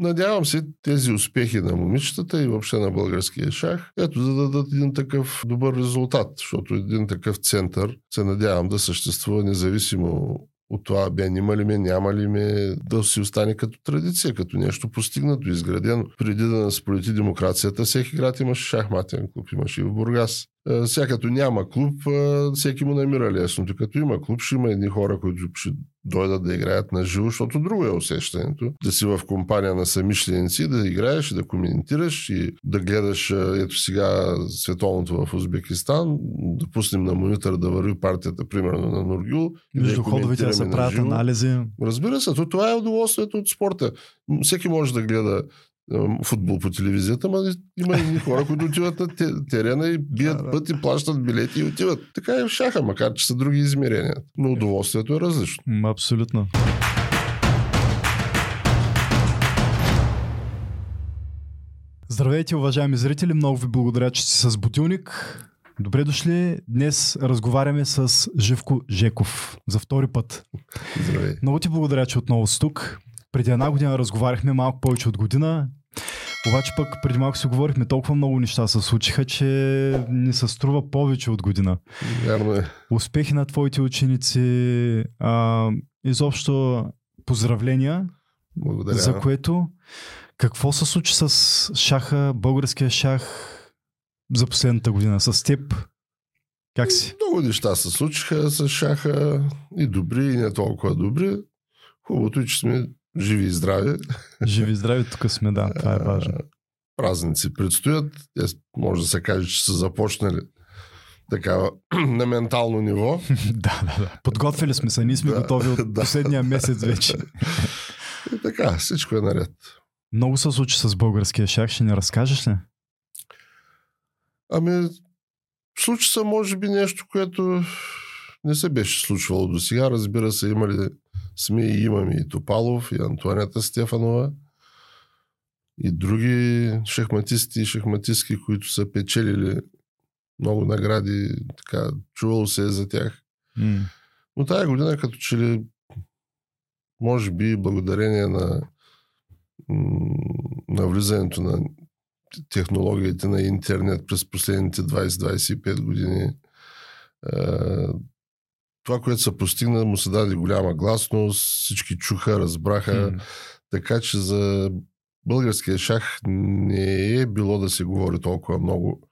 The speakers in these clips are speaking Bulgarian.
Надявам се тези успехи на момичетата и въобще на българския шах, ето да дадат един такъв добър резултат, защото един такъв център се надявам да съществува независимо от това бе има ли ме, няма ли ме, да си остане като традиция, като нещо постигнато, изградено. Преди да насполети демокрацията, всеки град имаше шахматен клуб, имаше и в Бургас. Е, сега като няма клуб, е, всеки му намира лесното. Като има клуб, ще има едни хора, които ще дойдат да играят на живо, защото друго е усещането. Да си в компания на самишленици, да играеш, да коментираш и да гледаш, ето сега световното в Узбекистан, да пуснем на монитор да върви партията, примерно на Нургюл. Между да ходовете да се правят анализи. Разбира се, то това е удоволствието от спорта. Всеки може да гледа футбол по телевизията, но има и хора, които отиват на терена и бият да, да. път и плащат билети и отиват. Така е в шаха, макар че са други измерения. Но удоволствието е различно. Абсолютно. Здравейте, уважаеми зрители! Много ви благодаря, че сте с Бутилник. Добре дошли. Днес разговаряме с Живко Жеков за втори път. Здравей. Много ти благодаря, че отново си тук. Преди една година разговаряхме малко повече от година. Обаче пък преди малко си говорихме, толкова много неща се случиха, че ни се струва повече от година. Вярно е. Успехи на твоите ученици, а, изобщо поздравления. Благодаря. За което какво се случи с шаха, българския шах за последната година? С теб? Как си? Много неща се случиха с шаха и добри, и не толкова добри. Хубавото е, че сме живи и здрави. Живи и здрави, тук сме, да, това е важно. Празници предстоят. Те може да се каже, че са започнали така на ментално ниво. да, да, да. Подготвили сме се, ние сме да, готови от да. последния месец вече. и така, всичко е наред. Много се случи с българския шах, ще ни разкажеш ли? Ами, случи се може би нещо, което не се беше случвало до сега. Разбира се, имали сме и имаме и Топалов, и Антуанета Стефанова, и други шахматисти и шахматистки, които са печелили много награди, така, чувало се е за тях. Mm. Но тая година, като че ли, може би, благодарение на, на влизането на технологиите на интернет през последните 20-25 години, това, което се постигна, му се даде голяма гласност, всички чуха, разбраха. Mm. Така че за българския шах не е било да се говори толкова много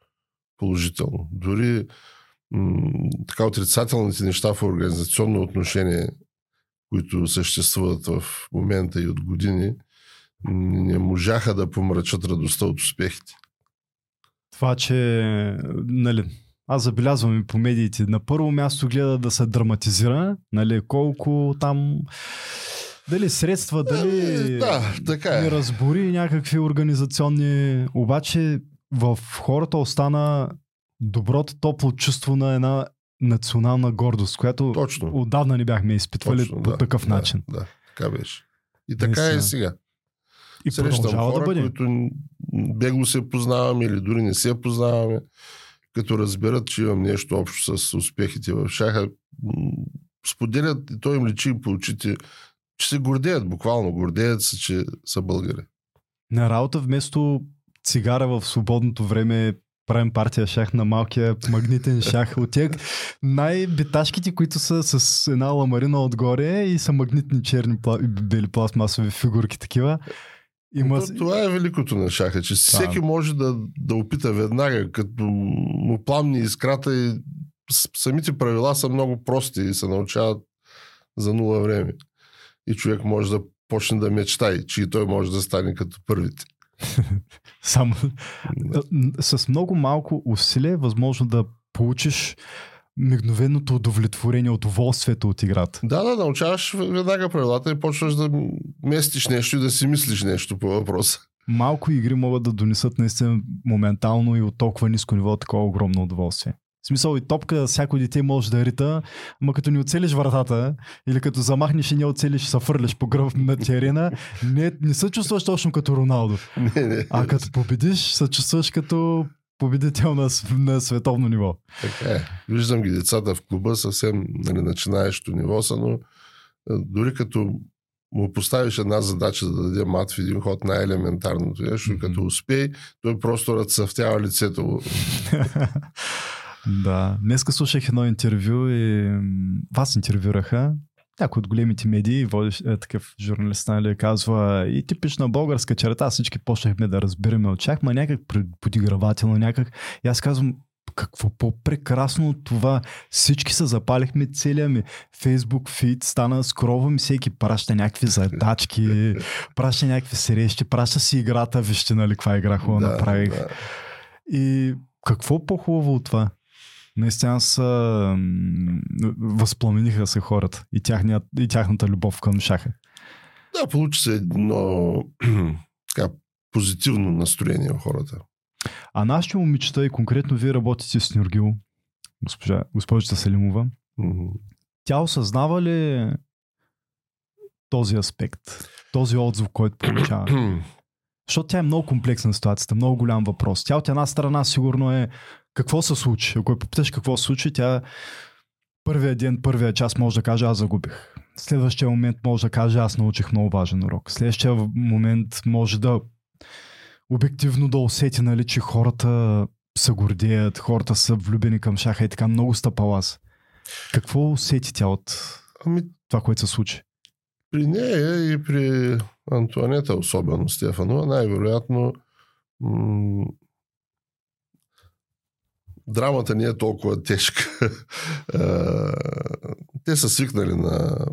положително. Дори м- така отрицателните неща в организационно отношение, които съществуват в момента и от години, не можаха да помрачат радостта от успехите. Това, че нали, аз забелязвам и по медиите. На първо място гледа да се драматизира, нали, колко там дали средства, дали е, да, така е. разбори някакви организационни. Обаче в хората остана доброто топло чувство на една национална гордост, която Точно. отдавна не бяхме изпитвали Точно, по да, такъв да, начин. Да, така беше. И така е сега. И Срещам хора, да бъде. които бегло се познаваме или дори не се познаваме като разберат, че имам нещо общо с успехите в шаха, споделят и той им личи по очите, че се гордеят, буквално гордеят се, че са българи. На работа вместо цигара в свободното време правим партия шах на малкия магнитен шах. От тях най-биташките, които са с една ламарина отгоре и са магнитни черни бели пластмасови фигурки такива. Има... То, това е великото на шаха, че всеки може да, да опита веднага, като му пламни искрата и самите правила са много прости и се научават за нула време. И човек може да почне да мечтай, че и той може да стане като първите. Само с много малко усилие е възможно да получиш мигновеното удовлетворение, удоволствието от играта. Да, да, научаваш веднага правилата и почваш да местиш нещо и да си мислиш нещо по въпроса. Малко игри могат да донесат наистина моментално и от толкова ниско ниво такова огромно удоволствие. В смисъл и топка всяко дете може да рита, ама като ни оцелиш вратата или като замахнеш и не оцелиш, се фърляш по гръб на терена, не, не се чувстваш точно като Роналдо. Не, не, а като победиш, се чувстваш като победител на, на световно ниво. Така е. Виждам ги децата в клуба, съвсем нали, начинаещо ниво са, но дори като му поставиш една задача да даде мат в един ход най-елементарното нещо, mm-hmm. като успей, той просто разцъфтява лицето да. Днеска слушах едно интервю и вас интервюраха някой от големите медии, водиш, е, такъв журналист, нали, казва и типична българска черта, всички почнахме да разбираме от тях, ма някак подигравателно, някак. И аз казвам, какво по-прекрасно от това. Всички се запалихме целия ми фейсбук фит, стана скровам всеки праща някакви задачки, праща някакви срещи, праща си играта, вижте нали каква игра хубаво да, направих. Да. И какво по-хубаво от това? Наистина са възпламениха се хората и, тяхният, и тяхната любов към шаха. Да, получи се едно така, позитивно настроение в хората. А нашите момичета и конкретно вие работите с Нюргил, госпожа, госпожица Селимова, mm-hmm. тя осъзнава ли този аспект, този отзвук, който получава? Защото тя е много комплексна ситуацията, много голям въпрос. Тя от една страна сигурно е какво се случи. Ако я попиташ какво се случи, тя първия ден, първия час може да каже аз загубих. Следващия момент може да каже аз научих много важен урок. Следващия момент може да обективно да усети, нали, че хората се гордеят, хората са влюбени към шаха и така много стъпалас. Какво усети тя от ами, това, което се случи? При нея и при Антуанета, особено Стефанова, най-вероятно м- драмата не е толкова тежка. Те са свикнали на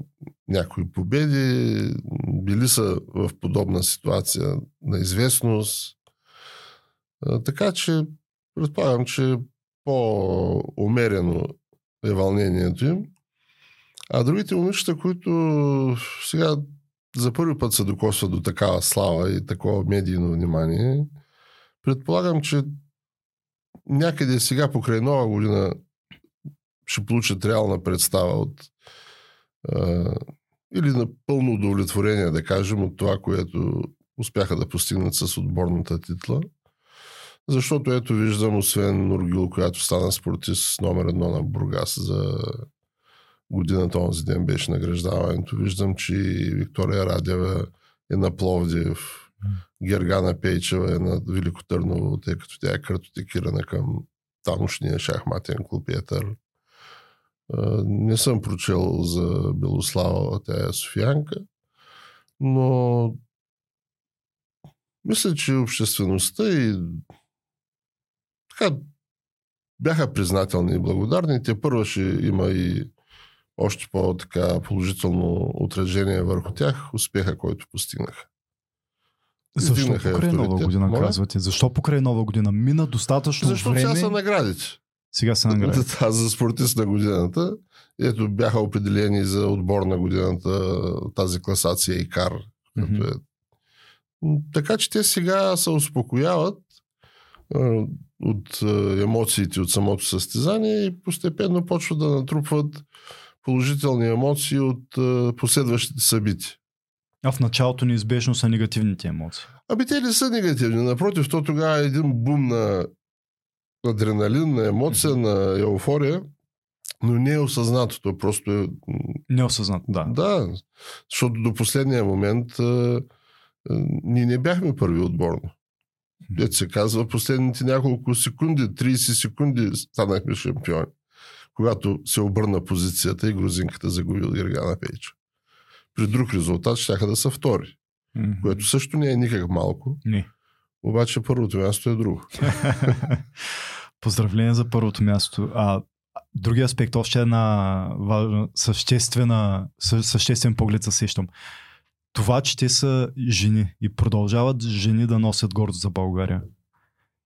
някои победи, били са в подобна ситуация на известност. Така че предполагам, че по-умерено е вълнението им. А другите момичета, които сега за първи път се докосват до такава слава и такова медийно внимание, предполагам, че някъде сега покрай нова година ще получат реална представа от а, или на пълно удовлетворение, да кажем, от това, което успяха да постигнат с отборната титла. Защото ето виждам, освен Нургил, която стана спортист номер едно на Бургас за годината, онзи ден беше награждаването, виждам, че Виктория Радева е на Пловдив, Гергана Пейчева е на Велико Търново, тъй като тя е картотекирана към тамошния шахматен клуб Етър. Не съм прочел за Белослава, тя е Софиянка, но мисля, че обществеността и така бяха признателни и благодарни. Те първо ще има и още по-така положително отражение върху тях, успеха, който постигнаха. Защо покрай нова година, Моля? казвате? Защо покрай нова година? Мина достатъчно Защо време... сега са наградите. Сега са наградите. Да, за спортист на годината. Ето бяха определени за отбор на годината тази класация ИКАР. Mm-hmm. Е... Така че те сега се успокояват от емоциите от самото състезание и постепенно почват да натрупват положителни емоции от последващите събития. А в началото неизбежно са негативните емоции. Аби те ли са негативни? Напротив, то тогава е един бум на адреналин, на емоция, mm-hmm. на еуфория, но не е осъзнато. То просто е... Неосъзнато, да. Да, защото до последния момент а, а, ние не бяхме първи отборно. Дето се казва, последните няколко секунди, 30 секунди станахме шампиони. Когато се обърна позицията и грузинката загуби от Гергана Пейча при друг резултат ще да са втори. Mm-hmm. Което също не е никак малко. Не. Обаче първото място е друго. Поздравление за първото място. А другия аспект, още една важна, съществена, съществен поглед се сещам. Това, че те са жени и продължават жени да носят гордост за България.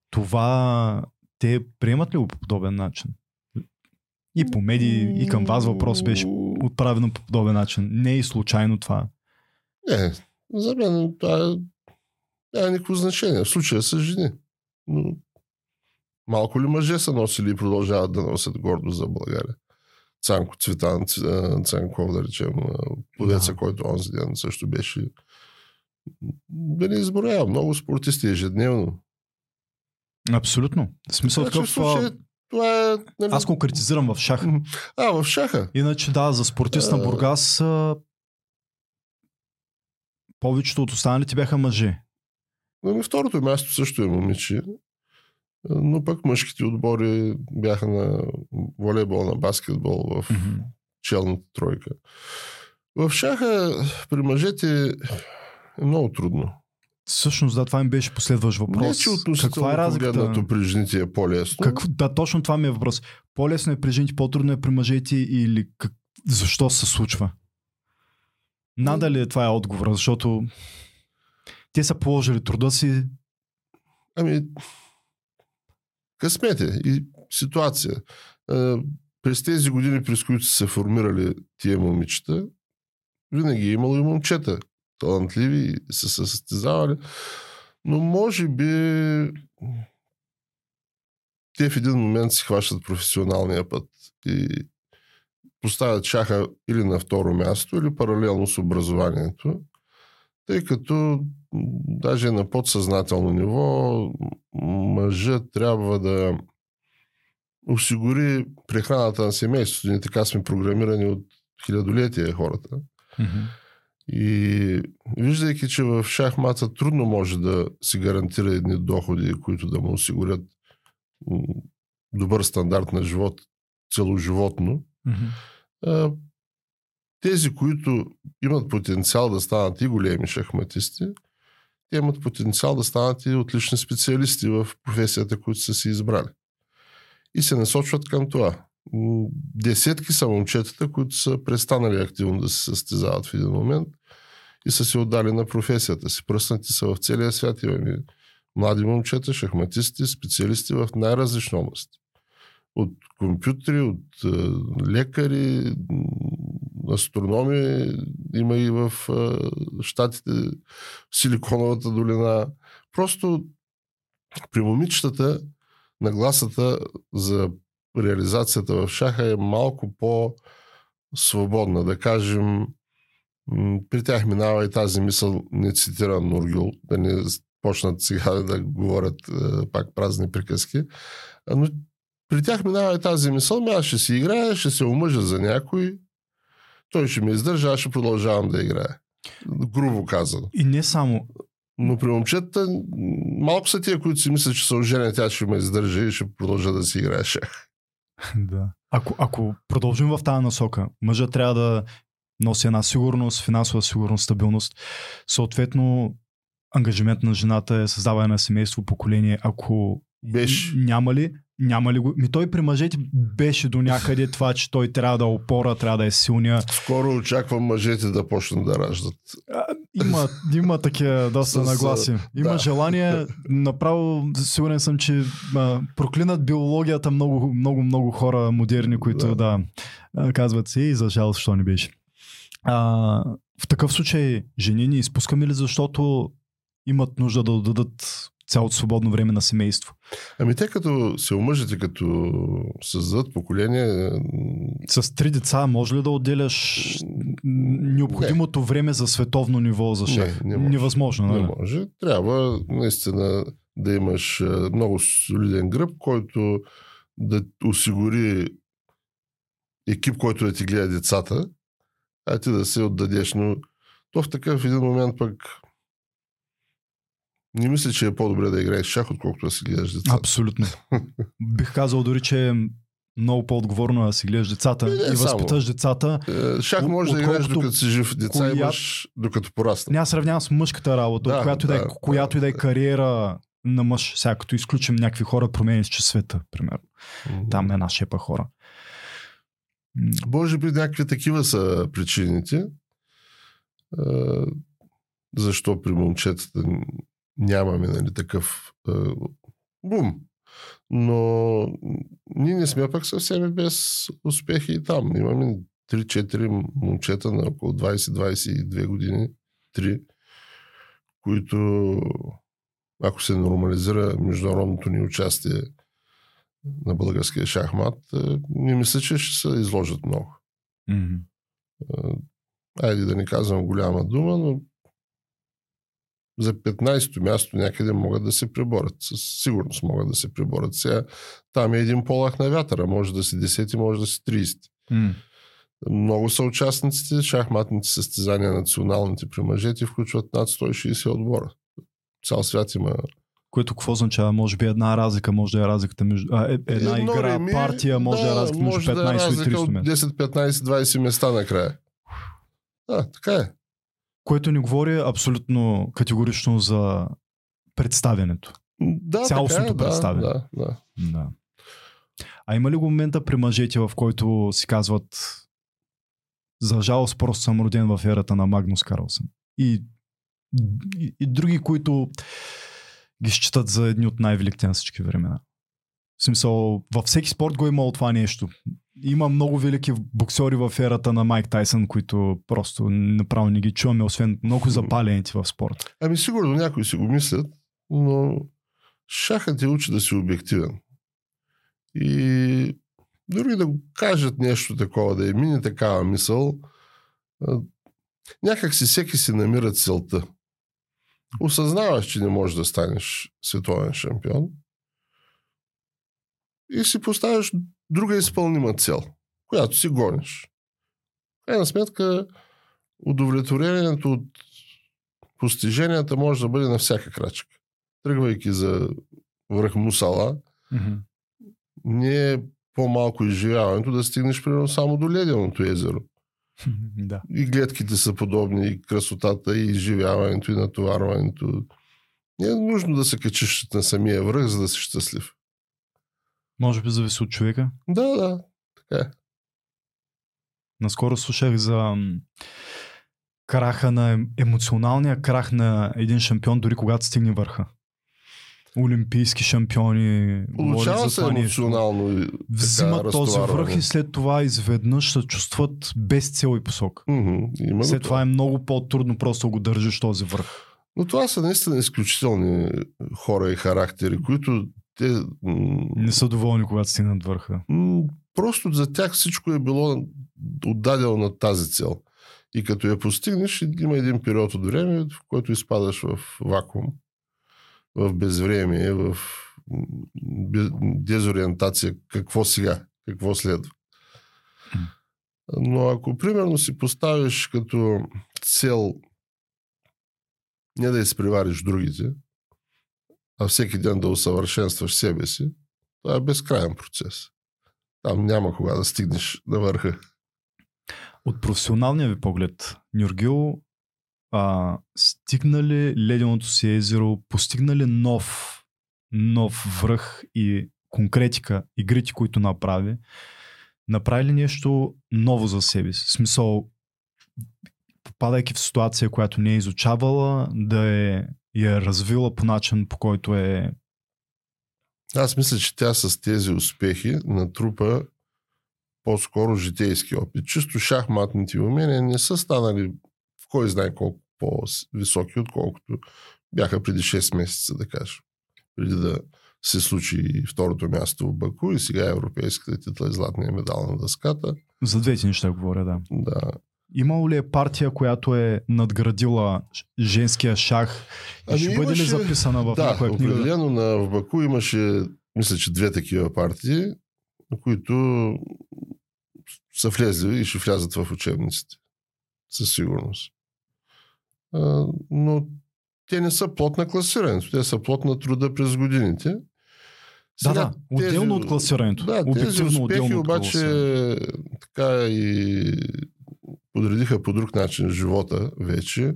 Това те приемат ли го по подобен начин? И по медии, и към вас въпрос беше отправено по подобен начин. Не е и случайно това. Не, за мен това няма никакво значение. В случая са жени. Но малко ли мъже са носили и продължават да носят гордост за България? Цанко Цветан Цанков, да речем, плодеца, да. който онзи ден също беше. Да не изброява. Много спортисти ежедневно. Абсолютно. В смисъл така, такъв... Случай, това е... Нали... Аз конкретизирам в шаха. А, в шаха. Иначе да, за спортист на Бургас повечето от останалите бяха мъже. На второто място също е момиче. Но пък мъжките отбори бяха на волейбол, на баскетбол в mm-hmm. челната тройка. В шаха при мъжете е много трудно. Всъщност, да, това ми беше последващ въпрос. Не, че Каква е разликата? при жените е по-лесно. Как, да, точно това ми е въпрос. По-лесно е при жените, по-трудно е при мъжете или как, защо се случва? Надали това е отговор, защото те са положили труда си. Ами, късмете и ситуация. През тези години, през които са се формирали тия момичета, винаги е имало и момчета, талантливи, и са се състезавали. Но може би те в един момент си хващат професионалния път и поставят шаха или на второ място, или паралелно с образованието, тъй като даже на подсъзнателно ниво мъжът трябва да осигури прехраната на семейството. Ние така сме програмирани от хилядолетия хората. Mm-hmm. И виждайки, че в шахмата трудно може да си гарантира едни доходи, които да му осигурят добър стандарт на живот целоживотно, mm-hmm. тези, които имат потенциал да станат и големи шахматисти, те имат потенциал да станат и отлични специалисти в професията, които са си избрали. И се насочват към това. Десетки са момчетата, които са престанали активно да се състезават в един момент и са се отдали на професията си. Пръснати са в целия свят. Имаме млади момчета, шахматисти, специалисти в най-различни области. От компютри, от е, лекари, астрономи, има и в е, Штатите, в Силиконовата долина. Просто при момичетата нагласата за реализацията в шаха е малко по-свободна. Да кажем, при тях минава и тази мисъл, не цитирам Нургил, да не почнат сега да говорят е, пак празни приказки, но при тях минава и тази мисъл, аз ще си играя, ще се омъжа за някой, той ще ме издържа, аз ще продължавам да играя. Грубо казано. И не само. Но при момчета малко са тия, които си мислят, че са оженени, тя ще ме издържа и ще продължа да си играе Да. Ако, ако продължим в тази насока, мъжът трябва да носи една сигурност, финансова сигурност, стабилност. Съответно, ангажимент на жената е създаване на семейство, поколение. Ако Беше. няма ли, няма ли го? Ми той при мъжете беше до някъде това, че той трябва да е опора, трябва да е силния. Скоро очаквам мъжете да почнат да раждат. А, има, има такива доста нагласи. Има да. желание, направо сигурен съм, че а, проклинат биологията много, много, много хора модерни, които да, да казват си и за жалост, що не беше. А, в такъв случай жени ни изпускаме ли, защото имат нужда да дадат цялото свободно време на семейство. Ами те като се омъжите, като създадат поколение... С три деца може ли да отделяш необходимото не. време за световно ниво за шеф? Не, не може. Невъзможно, Не нали? може. Трябва наистина да имаш много солиден гръб, който да осигури екип, който да ти гледа децата, а ти да се отдадеш. Но то в такъв един момент пък не мисля, че е по-добре да играеш шах, отколкото да си гледаш децата. Абсолютно. Бих казал дори, че е много по-отговорно да си гледаш децата не, и възпиташ децата. Е, шах може да играеш докато си жив, деца коя... имаш докато порасна. Няма сравнявам с мъжката работа, да, която, да, да, е, която и да е кариера на мъж. Сега като изключим някакви хора, променят че света, примерно. Mm-hmm. Там е една шепа хора. Може би някакви такива са причините. Защо при момчетата нямаме нали, такъв е, бум. Но ние не сме пък съвсем без успехи и там. Имаме 3-4 момчета на около 20-22 години, 3, които ако се нормализира международното ни участие на българския шахмат, не мисля, че ще се изложат много. Mm-hmm. Айде да не казвам голяма дума, но за 15-то място някъде могат да се преборят. Със сигурност могат да се преборят. Сега там е един полах на вятъра. Може да си 10, може да си 30. Mm. Много са участниците. Шахматните състезания националните при мъжете включват над 160 отбора. Цял свят има което какво означава? Може би една разлика, може да е разликата между... А, е, една Едно игра, реми, партия, може да, да е разлика между 15 да е разлика и 300 места. 10, 15, 20 места накрая. Да, така е. Което ни говори абсолютно категорично за представянето. Да, Цялостното така е, представяне. Да, да, да. А има ли го момента при мъжете, в който си казват за жалост просто съм роден в ерата на Магнус Карлсън? И, и, и други, които ги считат за едни от най-великите на всички времена. В смисъл, във всеки спорт го е имало това нещо. Има много велики боксери в ерата на Майк Тайсън, които просто направо не ги чуваме, освен много запалените в спорта. Ами сигурно някои си го мислят, но шахът е учи да си обективен. И дори да го кажат нещо такова, да е мини такава мисъл, някак си всеки си намира целта осъзнаваш, че не можеш да станеш световен шампион и си поставяш друга изпълнима цел, която си гониш. Крайна сметка, удовлетворението от постиженията може да бъде на всяка крачка. Тръгвайки за връх Мусала, mm-hmm. не е по-малко изживяването да стигнеш примерно само до Леденото езеро. да. И гледките са подобни, и красотата, и изживяването, и натоварването. Не е нужно да се качиш на самия връх, за да си щастлив. Може би зависи от човека. Да, да. Така е. Наскоро слушах за краха на емоционалния крах на един шампион, дори когато стигне върха олимпийски шампиони. Получава се емоционално. Взимат този връх и след това изведнъж се чувстват без цел и посока. Mm-hmm, след това. това е много по-трудно просто го държиш този връх. Но това са наистина изключителни хора и характери, които те... Не са доволни, когато стигнат върха. Просто за тях всичко е било отдадено на тази цел. И като я постигнеш, има един период от време, в който изпадаш в вакуум в безвремие, в дезориентация, какво сега, какво следва. Но ако примерно си поставиш като цел не да изпревариш другите, а всеки ден да усъвършенстваш себе си, това е безкрайен процес. Там няма кога да стигнеш на върха. От професионалния ви поглед, Нюргил а, стигнали леденото си езеро, постигнали нов, нов връх и конкретика, игрите, които направи, направи ли нещо ново за себе си? Смисъл, попадайки в ситуация, която не е изучавала, да е, я развила по начин, по който е аз мисля, че тя с тези успехи натрупа по-скоро житейски опит. Чисто шахматните умения не са станали кой знае колко по-високи, отколкото бяха преди 6 месеца, да кажем. Преди да се случи второто място в Баку и сега европейската титла и златния медал на дъската. За двете неща говоря, да. Да. Имало ли е партия, която е надградила женския шах и ами ще бъде имаше, ли записана в да, някоя книга? определено на, в Баку имаше, мисля, че две такива партии, които са влезли и ще влязат в учебниците. Със сигурност но те не са плод на класирането. Те са плод на труда през годините. Сега, да, да, отделно тези, от класирането. Да, тези успехи обаче така и подредиха по друг начин живота вече.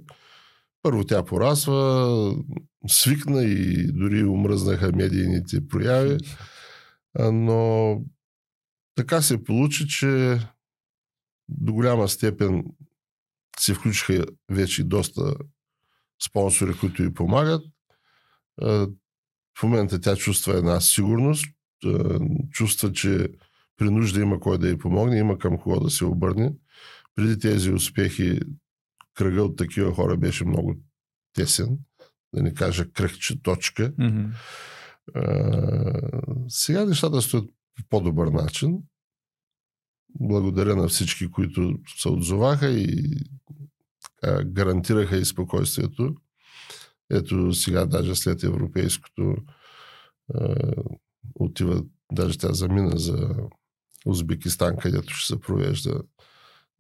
Първо тя порасва, свикна и дори умръзнаха медийните прояви, но така се получи, че до голяма степен се включиха вече доста спонсори, които й помагат. В момента тя чувства една сигурност, чувства, че при нужда има кой да й помогне, има към кого да се обърне. Преди тези успехи кръга от такива хора беше много тесен, да не кажа кръгче точка. Mm-hmm. сега нещата стоят по по-добър начин. Благодаря на всички, които се отзоваха и така, гарантираха и спокойствието. Ето сега, даже след европейското, е, отива, даже тя замина за Узбекистан, където ще се провежда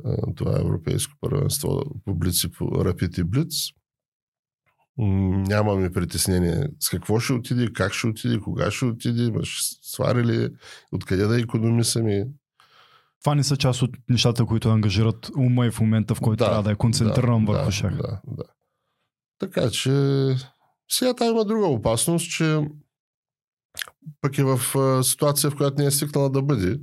А, Това е европейско първенство по блици, по рапид и блиц. Нямаме притеснение с какво ще отиде, как ще отиде, кога ще отиде, ще свари ли, откъде да економисаме. Това не са част от нещата, които ангажират ума и в момента, в който трябва да е концентриран върху да, шах. Да, да. Така че сега там има друга опасност, че пък е в а, ситуация, в която не е свикнала да бъде.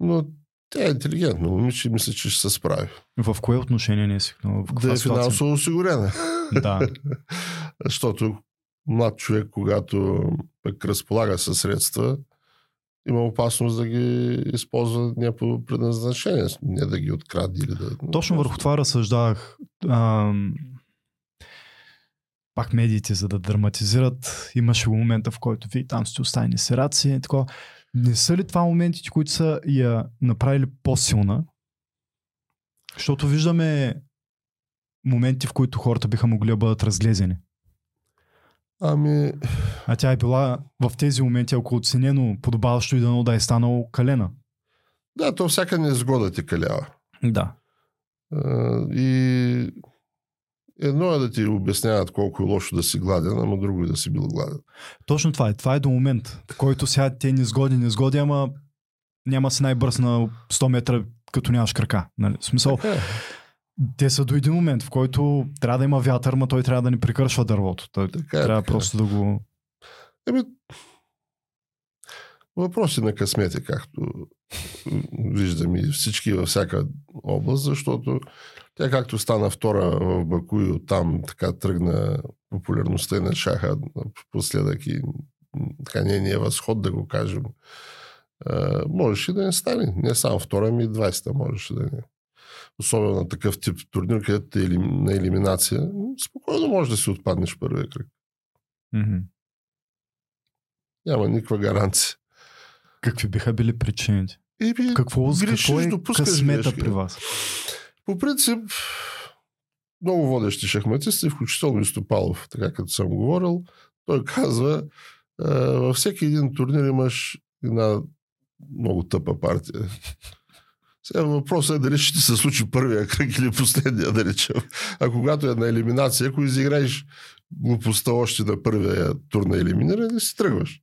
Но тя е интелигентна момиче мисля, че ще се справи. В кое отношение не е свикнал? В Да е ситуация? финансово осигурена. Да. Защото млад човек, когато пък разполага със средства, има опасност да ги използва по предназначение, не да ги откради или да... Точно върху това разсъждавах. Ам... Пак медиите, за да драматизират, имаше момента, в който вие там сте оставени сираци. Тако. Не са ли това моментите, които са я направили по-силна? Защото виждаме моменти, в които хората биха могли да бъдат разглезени. Ами, А тя е била в тези моменти, ако оценено подобаващо и дано да е станало калена. да, то всяка незгода ти калява. Да. А, И едно е да ти обясняват колко е лошо да си гладен, ама друго е да си бил гладен. Точно това е. Това е до момент, в който сега те незгоди, незгоди, ама няма си най-бърз на 100 метра, като нямаш крака. Нали? В смисъл, Така е. Те са до един момент, в който трябва да има вятър, ма той трябва да ни прекършва дървото. Той Така е, трябва така е. просто да го... Еми, въпроси на късмете, както м, виждам и всички във всяка област, защото тя както стана втора в Баку и оттам така тръгна популярността и на шаха последък и така нейния възход, да го кажем. Можеше да не стане. Не само втора, ами и 20-та можеше да не. Особено на такъв тип турнир, където е елим- на елиминация. Спокойно може да си отпаднеш първия кръг. Мгм. Няма никаква гаранция. Какви биха били причините? И би, Какво, грешиш, какво е допускаш късмета грешки. при вас? По принцип, много водещи шахматисти, включително и Стопалов, така като съм говорил, той казва, а, във всеки един турнир имаш една много тъпа партия. Сега въпросът е дали ще се случи първия кръг или последния, да речем. А когато е на елиминация, ако изиграеш глупостта още на първия тур на елиминиране, си тръгваш.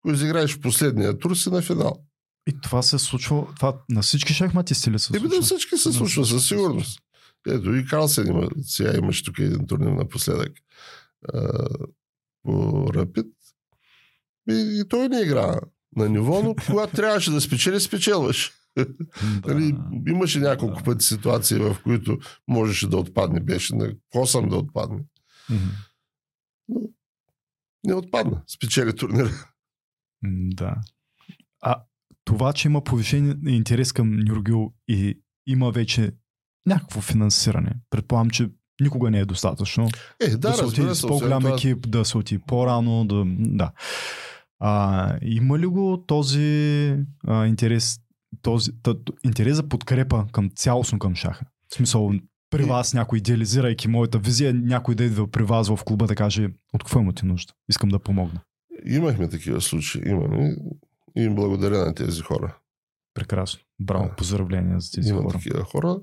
Ако изиграеш последния тур, си на финал. И това се случва, това на всички шахматисти ли се Еми да случва? всички се На случва, със сигурност. Ето и Карлсен има, сега имаше тук един турнир напоследък а, по Рапид. И, и той не игра на ниво, но когато трябваше да спечели, спечелваш. Да. Нали, имаше няколко пъти ситуации, в които можеше да отпадне. Беше на косъм да отпадне. Мгм. Не отпадна. Спечели турнира. Да. А това, че има повишен интерес към Нюргил и има вече някакво финансиране, предполагам, че никога не е достатъчно. Е, да, да се отиде с по-голям това- екип, да се отиде по-рано, да... да. А, има ли го този а, интерес, този тът, интерес за подкрепа към цялостно към шаха? В смисъл, при вас някой идеализирайки моята визия, някой да идва при вас в клуба да каже от какво имате нужда? Искам да помогна. Имахме такива случаи. Имаме. И им благодаря на тези хора. Прекрасно. Браво, Да. поздравления за тези Има хора. такива хора.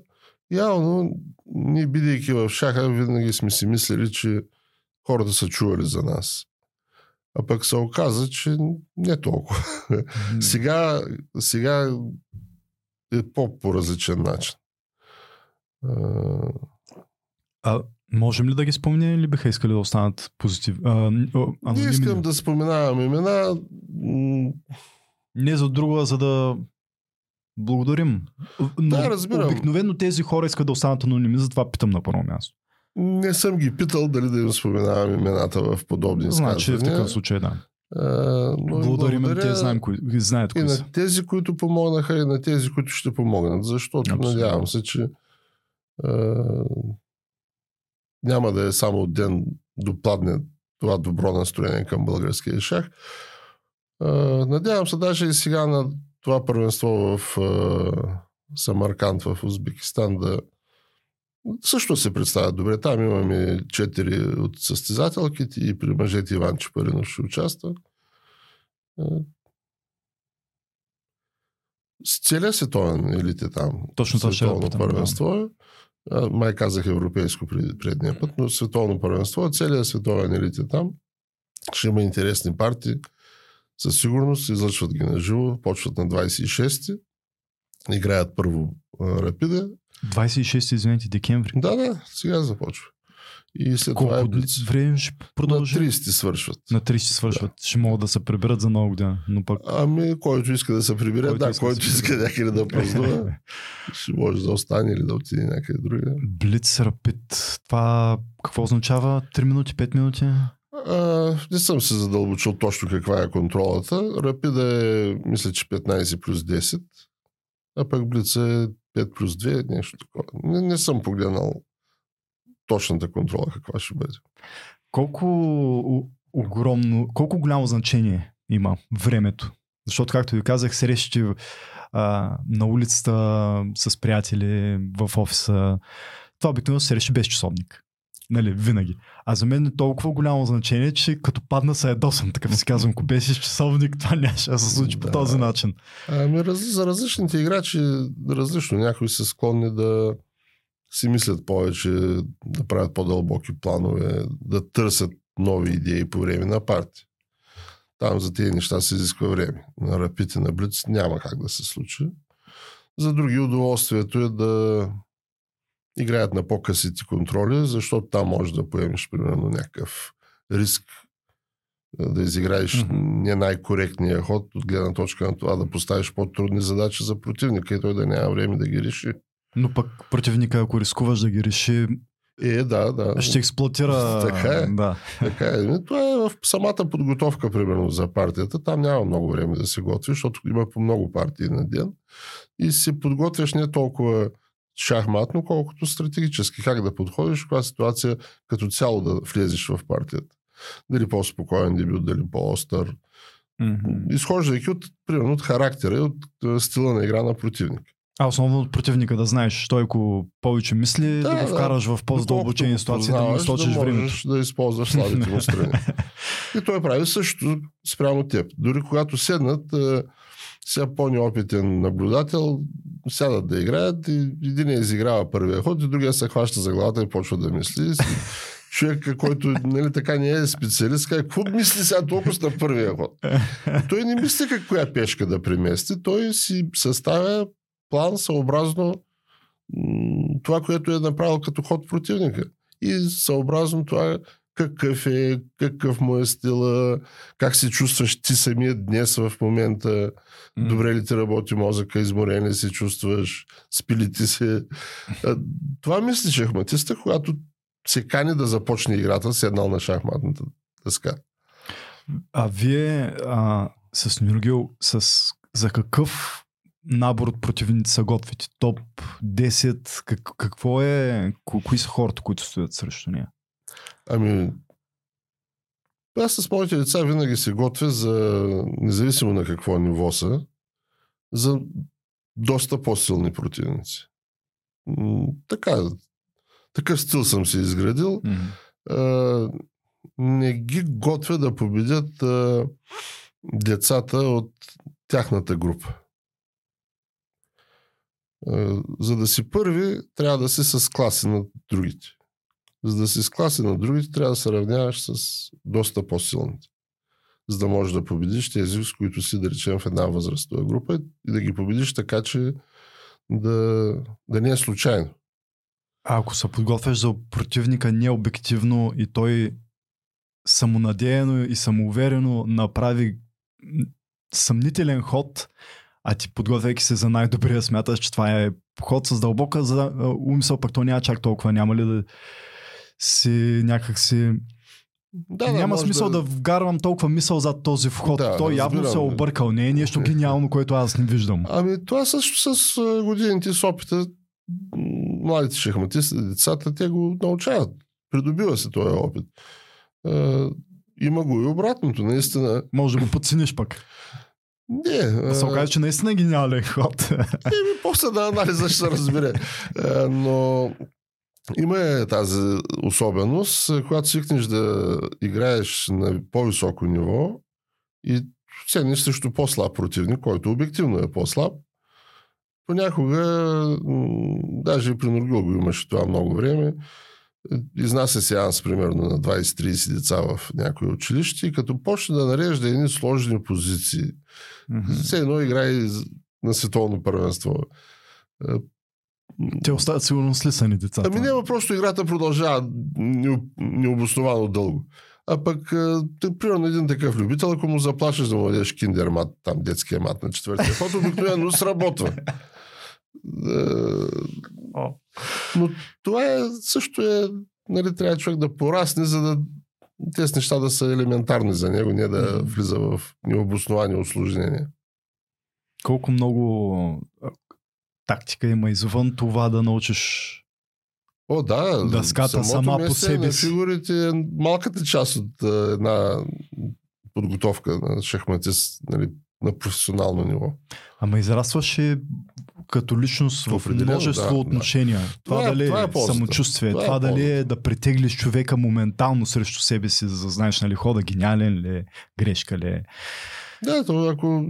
Явно, ние бидейки в шаха, винаги сме си мислили, че хората са чували за нас. А пък се оказа, че не толкова. М, Сега, сега е по, по различен начин. А, А можем ли да ги спомним или биха искали да останат позитив? А, н- а, не искам да споменавам имена. Не за друго, а за да благодарим. Но Да, разбирам. Обикновено тези хора искат да останат анонимни, затова питам на първо място. Не съм ги питал дали да им споменавам имената в подобни Значи в изказвания. такъв случай да. А, но им Благодарим на те, знаем кои, знаят И кои са. на тези, които помогнаха, и на тези, които ще помогнат. Защото Абсолютно. надявам се, че а, няма да е само от ден допладне това добро настроение към българския шах. А, надявам се даже и сега на това първенство в а, Самарканд в Узбекистан да също се представят добре. Там имаме четири от състезателките и при мъжете Иван Чепаринов ще участва. С целият световен елит е там. Точно това ще Световно питам, първенство е. А, Май казах европейско пред, предния път, но световно първенство, целият световен елит е там. Ще има интересни партии. Със сигурност излъчват ги на живо, почват на 26-ти. Играят първо Рапида. 26, извинете, декември. Да, да, сега започва. И след това е Колко Блиц. време ще На продължи? 30 свършват. На 30 свършват. Ще могат да се приберат за нова година. Но пък Ами, който иска да се прибере, Който да, иска да който иска някъде да празнува, ще може да остане или да отиде някъде друга. Блиц Рапид. Това какво означава? 3 минути, 5 минути? А, не съм се задълбочил точно каква е контролата. Рапида е, мисля, че 15 плюс 10, а пък Блица е 5 плюс 2, нещо такова. Не, не съм погледнал точната контрола каква ще бъде. Колко огромно, колко голямо значение има времето? Защото, както ви казах, срещи а, на улицата с приятели, в офиса, това обикновено се срещи без часовник. Нали, винаги. А за мен е толкова голямо значение, че като падна се ядосам, така си казвам, ако беше часовник, това нямаше да се случи по този начин. Ами раз, за различните играчи различно. Някои са склонни да си мислят повече, да правят по-дълбоки планове, да търсят нови идеи по време на парти. Там за тези неща се изисква време. На рапите на Блиц няма как да се случи. За други удоволствието е да играят на по-късите контроли, защото там може да поемеш примерно някакъв риск да изиграеш Мгм. не най-коректния ход от гледна точка на това да поставиш по-трудни задачи за противника и той да няма време да ги реши. Но пък противника, ако рискуваш да ги реши, Е, да, да. ще експлуатира. Така е. Да. Така е. Това е в самата подготовка, примерно, за партията. Там няма много време да се готвиш, защото има по много партии на ден. И се подготвяш не толкова шахматно, колкото стратегически. Как да подходиш в каква ситуация като цяло да влезеш в партията. Дали по-спокоен дебют, дали по-остър. Мгм. Изхождайки от, примерно, от характера и от е, стила на игра на противник. А основно от противника да знаеш, той ако повече мисли, да, Да, го да. вкараш в по-задълбочени ситуации, да му източиш да времето. да използваш слабите му страни. И той прави също спрямо теб. Дори когато седнат, е, сега по-неопитен наблюдател, сядат да играят и един я изиграва първия ход и другия се хваща за главата и почва да мисли. Човек, който нали, така не е специалист, казва, какво мисли сега толкова на първия ход? И той не мисли как коя пешка да премести, той си съставя план съобразно това, което е направил като ход противника. И съобразно това какъв е, какъв му е стила, как се чувстваш ти самия днес в момента, добре ли ти работи мозъка, изморен ли се чувстваш, спи ли ти се. Това мисли шахматиста, когато се кани да започне играта, седнал на шахматната дъска. А вие а, с Нюргил, с, за какъв набор от противници са готвите? Топ 10? Как, какво е? ко- Кои са хората, които стоят срещу нея? Ами, аз с моите деца винаги се готвя за, независимо на какво ниво са, за доста по-силни противници. Така, такъв стил съм се изградил. А, не ги готвя да победят а, децата от тяхната група. А, за да си първи, трябва да си с класи на другите. За да си с на другите, трябва да се равняваш с доста по-силните. За да можеш да победиш тези, с които си, да речем, в една възрастова група и да ги победиш така, че да, да не е случайно. А ако се подготвяш за противника необективно и той самонадеяно и самоуверено направи съмнителен ход, а ти подготвяйки се за най-добрия смяташ, че това е ход с дълбока за, умисъл, пък то няма чак толкова, няма ли да си някак си... Да, няма смисъл да... вгарвам толкова мисъл зад този вход. Да, той явно разбирам. се е объркал. Не е нещо гениално, което аз не виждам. Ами това също с годините, с опита, младите шахматисти, децата, те го научават. Придобива се този опит. А, има го и обратното, наистина. Може да го подцениш пък. Не, Да се окаже, че наистина е гениален ход. Еми, после на анализа ще се разбере. Но има е тази особеност, когато свикнеш да играеш на по-високо ниво и седнеш срещу по-слаб противник, който обективно е по-слаб, понякога, даже и при Нургил го имаше това много време, е, изнася сеанс примерно на 20-30 деца в някои училище и като почне да нарежда едни сложни позиции, Мгм. все едно играе на световно първенство. Е, Те остават сигурно слисани децата. Ами няма, просто играта продължава нео- необосновано дълго. А пък, е, примерно, един такъв любител, ако му заплашиш да му дадеш киндермат, там детския мат на четвъртия ход, обикновено сработва. Е. Но това е, също е, нали, трябва човек да порасне, за да тези неща да са елементарни за него, не да влиза в необосновани осложнения. Колко много тактика има извън това да научиш О, да. Дъската сама по себе си. фигурите е малката част от а, една подготовка на шахматист нали, на професионално ниво. Ама израстваше като личност в множество да, да. отношения. Това, Това е- дали това е е ползата. самочувствие, Това това, е дали е ползата. да притеглиш човека моментално срещу себе си, за да знаеш нали хода гениален ли е, грешка ли е. Да, то ако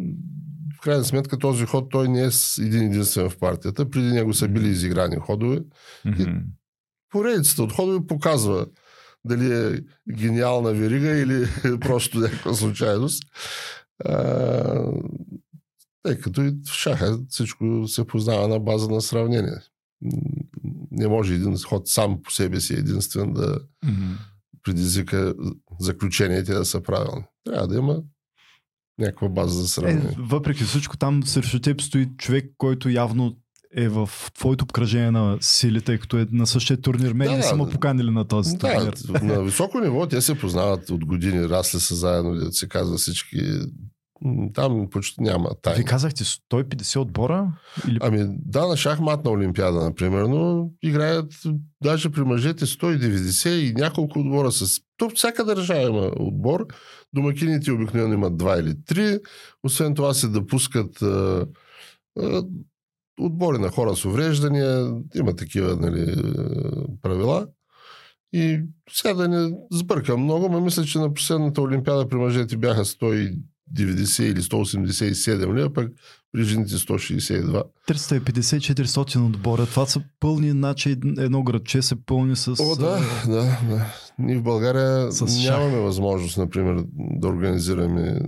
крайна сметка този ход той не е един единствен в партията. Преди него са били изиграни ходове. Мгм. Поредицата от ходове показва дали е гениална верига или просто някаква случайност. А, тъй като и в шаха всичко се познава на база на сравнение. Не може един ход сам по себе си единствен да Мгм. предизвика заключенията да са правилни. Трябва да има някаква база за Е, сравнение. въпреки всичко, там срещу теб стои човек, който явно е в твоето обкръжение на сили, тъй като е на същия турнир. Мен Да, не са ме поканили на този Да, турнир. на високо ниво те се познават от години, расли са заедно, да се казва всички. Там почти няма тайна. казахте 150 отбора? Или... Ами да, на шахматна олимпиада, например, но играят даже при мъжете 190 и няколко отбора с... То всяка държава има отбор. Домакините обикновено имат два или три. Освен това се допускат а, отбори на хора с увреждания. Има такива нали, правила. И сега да не сбъркам много, но мисля, че на последната олимпиада при мъжете бяха 190 или 187 ли, а пък при жените 162. 350-400 отбора. Това са пълни, значи едно градче се пълни с... О, да, да, да. Ние в България нямаме възможност, например, да организираме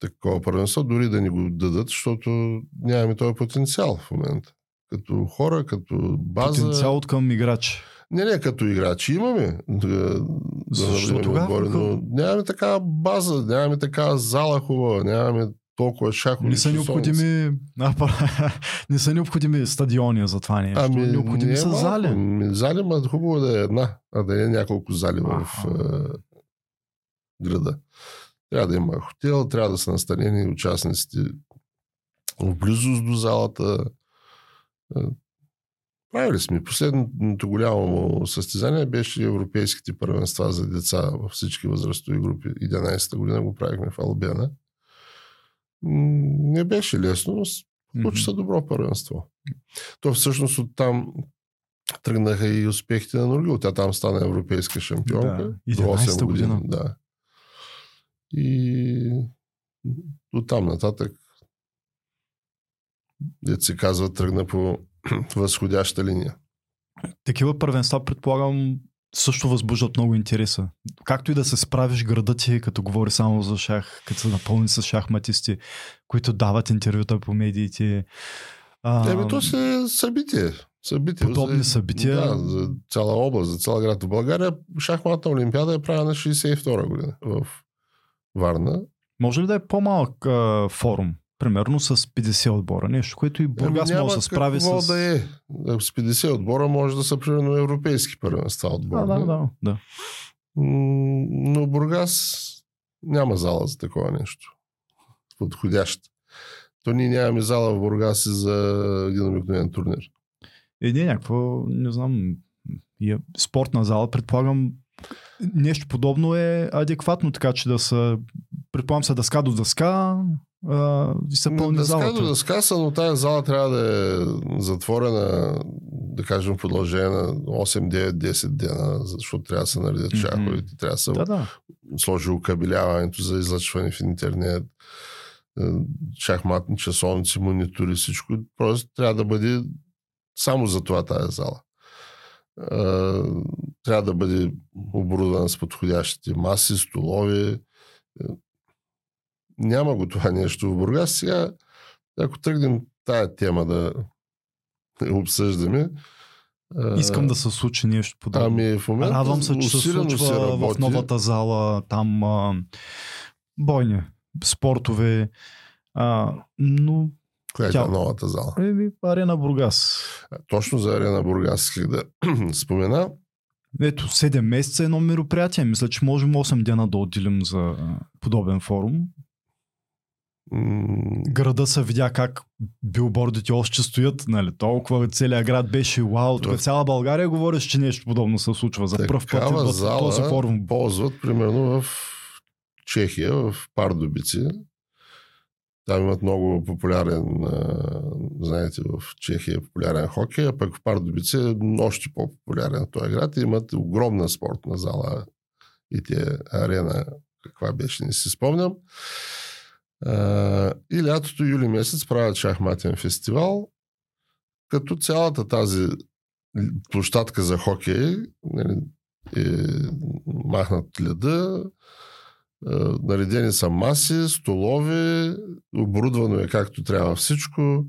такова първенство, дори да ни го дадат, защото нямаме този потенциал в момента. Като хора, като база. Потенциал от към играч. Не, не, като играчи имаме. Да, да Защо навлизаме тогава? отбори, но нямаме такава база, нямаме такава зала хубава, нямаме толкова шахови. Не са необходими, а, не са необходими стадиони за това нещо. Ами, необходими не е са малко. зали. Ами, Зали, ма хубаво да е една, а да е няколко зали в Аха. е, града. Трябва да има хотел, трябва да са настанени участниците в близост до залата. Правили сме. Последното голямо състезание беше европейските първенства за деца във всички възрастови групи. 11-та година го правихме в Албена. Не беше лесно, но Получи се добро първенство. То всъщност оттам тръгнаха и успехите на Нургил. Тя там стана европейска шампионка. Да, До 11-та 8 години. година. Да. И от там нататък се казва, тръгна по възходяща линия. Такива първенства, предполагам, също възбуждат много интереса. Както и да се справиш града ти, като говори само за шах, като се напълни с шахматисти, които дават интервюта по медиите. А, Еми, то се събитие. събитие Подобни за, събития. Да, за цяла област, за цяла град в България. Шахматна олимпиада е правена 62 година в Варна. Може ли да е по-малък а, форум? Примерно с 50 отбора. Нещо, което и Бургас Ами може да се справи с... да е. С 50 отбора може да са примерно европейски първенства отбора. Да, да, да, да. Но Бургас няма зала за такова нещо. Подходящ. То ние нямаме зала в Бургас и за един обикновен турнир. Е, не, някаква, не знам, е спортна зала, предполагам, нещо подобно е адекватно, така че да са, предполагам са дъска до дъска а, и са пълни Дъска залата. до дъска са, но тази зала трябва да е затворена, да кажем, в продължение на 8, 9, 10 дена, защото трябва да се наредят Мгм. шаховете, трябва да се Да, да. сложи окабеляването за излъчване в интернет. шахматни часовници, монитори, всичко. Просто трябва да бъде само за това тази зала. Трябва да бъде оборудвана с подходящите маси, столови. Няма го това нещо в Бургас. Сега, ако тръгнем тая тема да обсъждаме, Искам да се случи нещо подобно. Ами в момента Радвам се, че се случва се работи. в новата зала, там а, бойни, спортове, а, но Коя е Тя- Тя... новата зала? еми, арена Бургас. Точно за Арена Бургас исках да спомена. Ето, 7 месеца е едно мероприятие. Мисля, че можем 8 дена да отделим за подобен форум. Града се видя как билбордите още стоят, нали, толкова целият град беше вау. Тук В- цяла България говориш, че нещо подобно се случва. За първ път в зала този форум. ползват примерно в Чехия, в Пардубици. Там имат много популярен, знаете, в Чехия е популярен хокей, а пък в Пардубици е още по-популярен този град. И имат огромна спортна зала и тя арена, каква беше, не си спомням. А, и лятото, юли месец правят шахматен фестивал, като цялата тази площадка за хокей нали, е махнат леда, е, наредени са маси, столове, оборудвано е както трябва всичко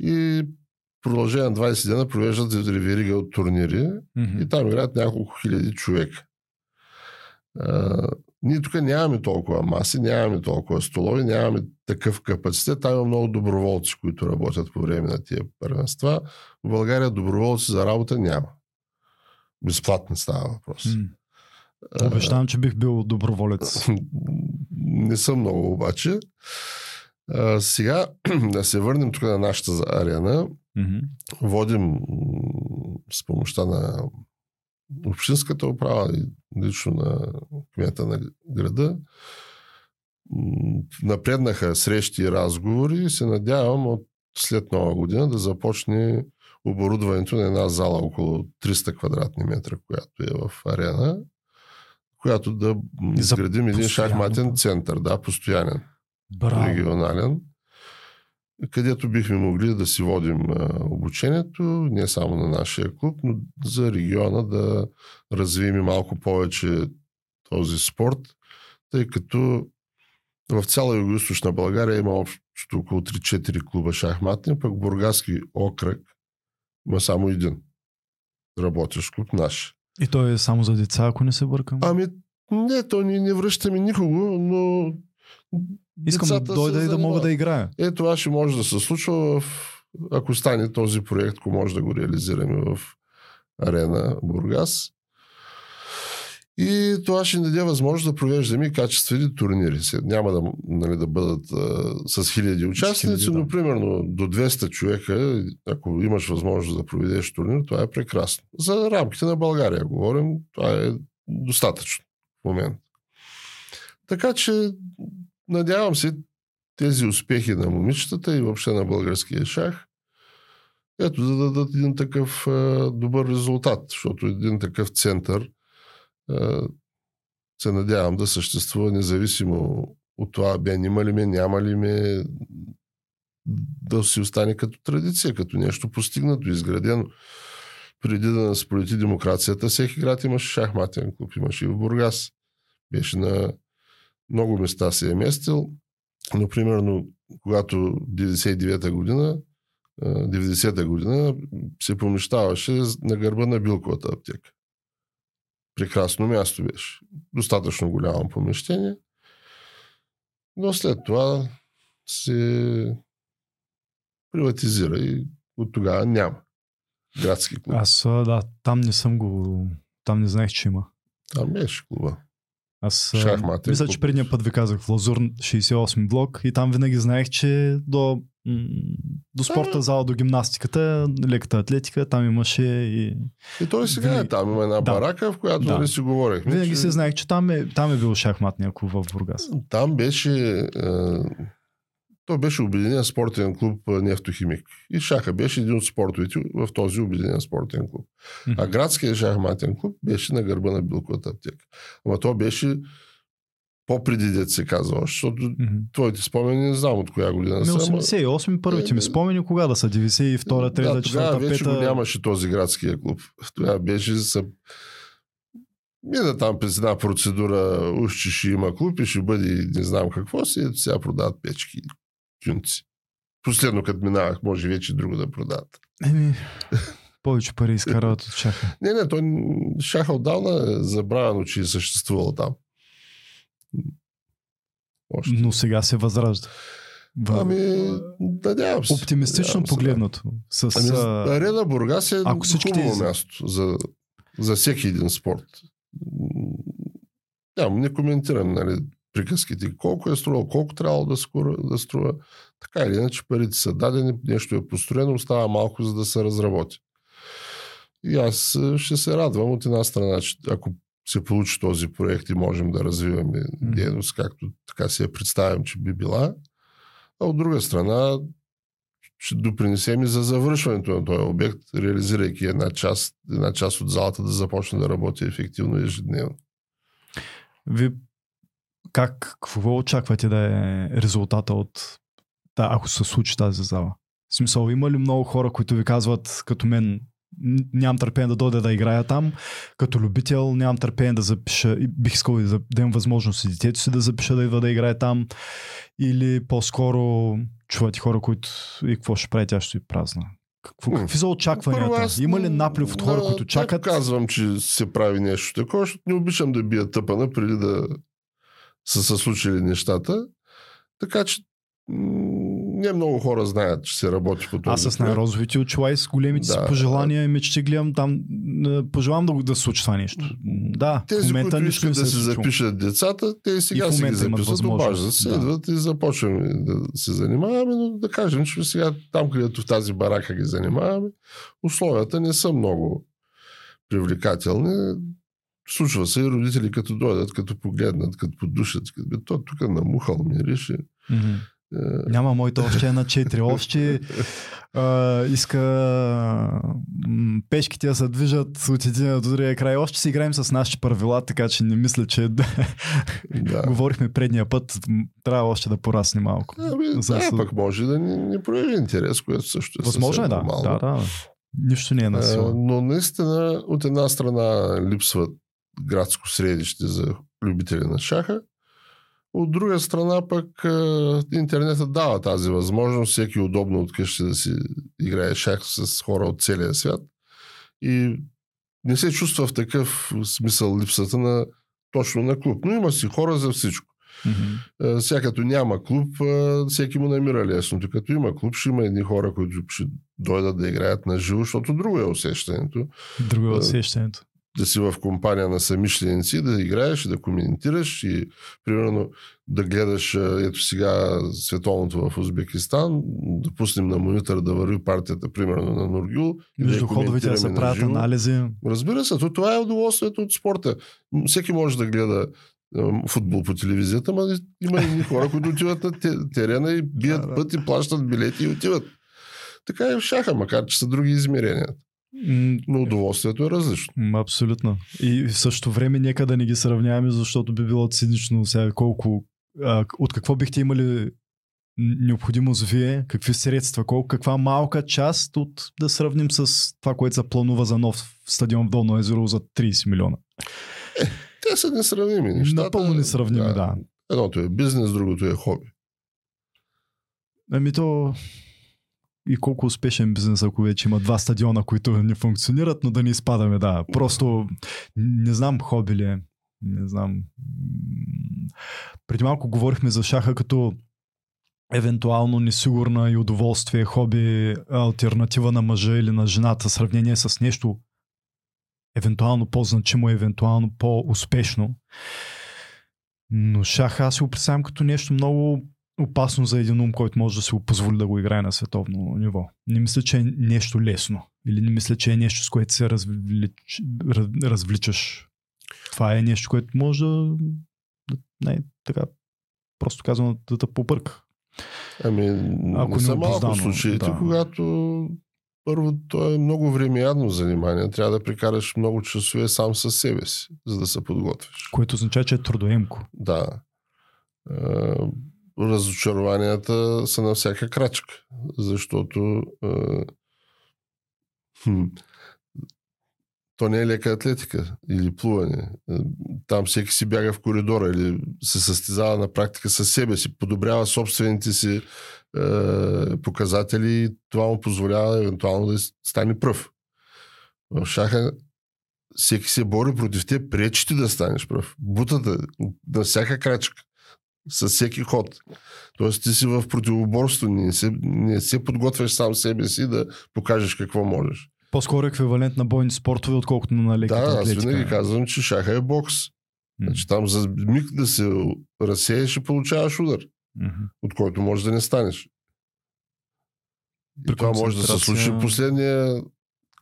и продължение на 20 дена провеждат верига от турнири Мгм. и там играят няколко хиляди човека. Ние тук нямаме толкова маси, нямаме толкова столови, нямаме такъв капацитет. Там има много доброволци, които работят по време на тия първенства. В България доброволци за работа няма. Безплатно става въпрос. А, Обещавам, че бих бил доброволец. Не съм много обаче. А, сега да се върнем тук на нашата арена. Мгм. Водим с помощта на общинската управа и лично на кмета на града. Напреднаха срещи и разговори и се надявам от след нова година да започне оборудването на една зала около 300 квадратни метра, която е в арена, която да изградим един шахматен център, да, постоянен Браво. регионален, където бихме могли да си водим обучението, не само на нашия клуб, но за региона да развием малко повече този спорт, тъй като в цяла Юго-Источна България има общо около 3-4 клуба шахматни, пък Бургаски окръг има само един работещ клуб наш. И той е само за деца, ако не се бъркам. Ами, не, то ние не връщаме никого, но Искам да дойда и да мога да играя. Е, това ще може да се случва, в, ако стане този проект, ако може да го реализираме в арена Бургас. И това ще ни даде възможност да провеждаме и качествени турнири. Няма да, нали, да бъдат а, с хиляди участници, хиляди, да. но примерно до 200 човека, ако имаш възможност да проведеш турнир, това е прекрасно. За рамките на България говорим, това е достатъчно в момента. Така че, надявам се, тези успехи на момичетата и въобще на българския шах, ето да дадат един такъв а, добър резултат, защото един такъв център а, се надявам да съществува независимо от това бе има ли ме, няма ли ме, да си остане като традиция, като нещо постигнато, изградено. Преди да нас демокрацията, всеки град имаше шахматен клуб, имаше и в Бургас. Беше на много места се е местил, но примерно когато 99-та година, а, 90-та година се помещаваше на гърба на Билковата аптека. Прекрасно място беше. Достатъчно голямо помещение. Но след това се приватизира и от тогава няма градски клуб. Аз, да, там не съм го... Там не знаех, че има. Там беше клуба. Аз а, Шахматен мисля, че предния път ви казах в Лазур 68 блок и там винаги знаех, че до, до спорта зала, до гимнастиката, леката атлетика, там имаше и... И той сега Винаги- е там. Има една Да. барака, в която Да. нали си говорихме. Винаги че се знаех, че там е, там е бил шахматния клуб в Бургас. Там беше... Е, той беше обединен спортен клуб Нефтохимик. И шаха беше един от спортовете в този обединен спортен клуб. А градският шахматен клуб беше на гърба на Билковата аптека. Ама то беше по-преди дет се казва защото Мгм. твоите спомени не знам от коя година са. ама- 88 първите ми Е, спомени кога да са? 92, 3, да, тогава 4, вече го 5. нямаше този градския клуб. Тогава беше са... Мина там през една процедура, уж че ще има клуб и ще бъде не знам какво си, ето сега продават печки, тюнци. Последно, като минавах, може вече друго да продават. Еми, повече пари изкарват от шаха. Не, не, той шаха отдавна е забравено, че е съществувал там. Още. Но сега се възражда. В- Ами, надявам се. Оптимистично Надявам погледнато. С, Ами, а, арена Бургас е ако всичките хубаво място за, за всеки един спорт. Нямам, не коментирам нали, приказките. Колко е струвал, колко трябвало да, скоро, да струва. Така или иначе парите са дадени, нещо е построено, остава малко за да се разработи. И аз е, ще се радвам от една страна, че ако се получи този проект и можем да развиваме дейност, както така си я представям, че би била. А от друга страна, ще допринесем и за завършването на този обект, реализирайки една част, една част от залата да започне да работи ефективно ежедневно. ви как, какво очаквате да е резултата от да, ако се случи тази зала? В смисъл, има ли много хора, които ви казват, като мен, нямам търпение да дойда да играя там, като любител нямам търпение да запиша, и бих искал да, да имам възможност и детето си да запиша да идва да играе там, или по-скоро чувате хора, които и какво ще прави, тя ще е празна. Какво, какви са очакванията? аз Има ли наплив от хора, на- които чакат? казвам, че се прави нещо такова, защото не обичам да бия тъпана преди да са се случили нещата. Така че не много хора знаят, че се работи по този Аз с най-розовите очила и с големите си Да. пожелания и мечти гледам там. Пожелавам да, да се случи това нещо. Да, в Тези, момента които нищо не се да е си случило. запишат децата, те сега И си ги записват, обаждат се, Да. идват и започваме да се занимаваме, но да кажем, че сега там, където в тази барака ги занимаваме, условията не са много привлекателни. Случва се и родители като дойдат, като погледнат, като подушат, като то тук намухал мирише. Мгм. Е, Няма моите още една четири. Още а, иска м, пешките да се движат от един до другия край. Още си играем с нашите правила, така че не мисля, че да. говорихме предния път. Трябва още да порасне малко. Ами, За- да, пък може да ни, ни прояви интерес, което също е Възможно е, да. да, да. Нищо не е на А, сила. Но наистина от една страна липсва градско средище за любители на шаха. От друга страна пък а, интернетът дава тази възможност всеки удобно от къщи да си играе шах с хора от целия свят. И не се чувства в такъв смисъл липсата на точно на клуб. Но има си хора за всичко. А, Сега като няма клуб, всеки му намира лесното. Като има клуб, ще има едни хора, които ще дойдат да играят на живо, защото друго е усещането. Друго е усещането. Да си в компания на самишленици, да играеш да коментираш и примерно да гледаш ето сега световното в Узбекистан, да пуснем на монитор да върви партията примерно на Нургюл. и да Между ходовете да се правят живо. анализи. Разбира се, то това е удоволствието от спорта. Всеки може да гледа футбол по телевизията, но има и хора, които отиват на те- терена и бият път и плащат билети и отиват. Така и в шаха, макар че са други измерения. Но удоволствието е различно. Абсолютно. И в същото време нека да не ги сравняваме, защото би било цинично сега колко, а, от какво бихте имали необходимост вие, какви средства, колко, каква малка част от да сравним с това, което се планува за нов стадион в Долно езеро за 30 милиона. Те са несравними нещата. Напълно несравними, да. Едното е бизнес, другото е хоби. Ами то и колко успешен бизнес, ако вече има два стадиона, които не функционират, но да не изпадаме, да. Просто не знам хоби ли е. Не знам. Преди малко говорихме за шаха като евентуално несигурна и удоволствие, хоби, альтернатива на мъжа или на жената, сравнение с нещо евентуално по-значимо, евентуално по-успешно. Но шаха аз си го представям като нещо много опасно за един ум, който може да си го позволи да го играе на световно ниво. Не мисля, че е нещо лесно. Или не мисля, че е нещо, с което се развлич, раз, развличаш. Това е нещо, което може да, не, така, просто казвам, да те попърка. Ами, Ако не са не малко случаите, да. когато първо, то е много времеядно занимание. Трябва да прекараш много часове сам със себе си, за да се подготвиш. Което означава, че е трудоемко. Да. Разочарованията са на всяка крачка, защото а, хм, то не е лека атлетика или плуване. Там всеки си бяга в коридора или се състезава на практика със себе си, подобрява собствените си е, показатели и това му позволява евентуално да стане пръв. В шаха всеки се бори против те, пречи ти да станеш пръв. Бутата на всяка крачка, с всеки ход. Тоест ти си в противоборство, не се, не се подготвяш сам себе си да покажеш какво можеш. По-скоро еквивалент на бойни спортове, отколкото на леката да, атлетика. аз винаги казвам, че шаха е бокс. Значи там за миг да се разсееш и получаваш удар, Mm-hmm. от който може да не станеш. И това може да се случи последния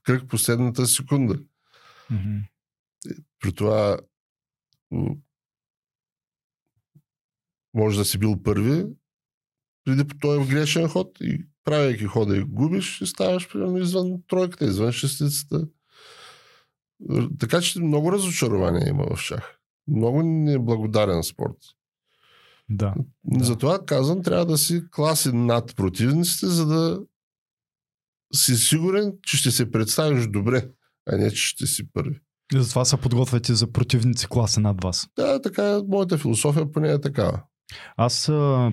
кръг, последната секунда. Mm-hmm. При това може да си бил първи, преди е в грешен ход и правейки хода и губиш, и ставаш примерно извън тройката, извън шестицата. Така че много разочарование има в шах. Много неблагодарен спорт. Да. Затова казвам, трябва да си класи над противниците, за да си сигурен, че ще се представиш добре, а не, че ще си първи. И затова се подготвяте за противници класи над вас. Да, така, моята философия поне е такава. Аз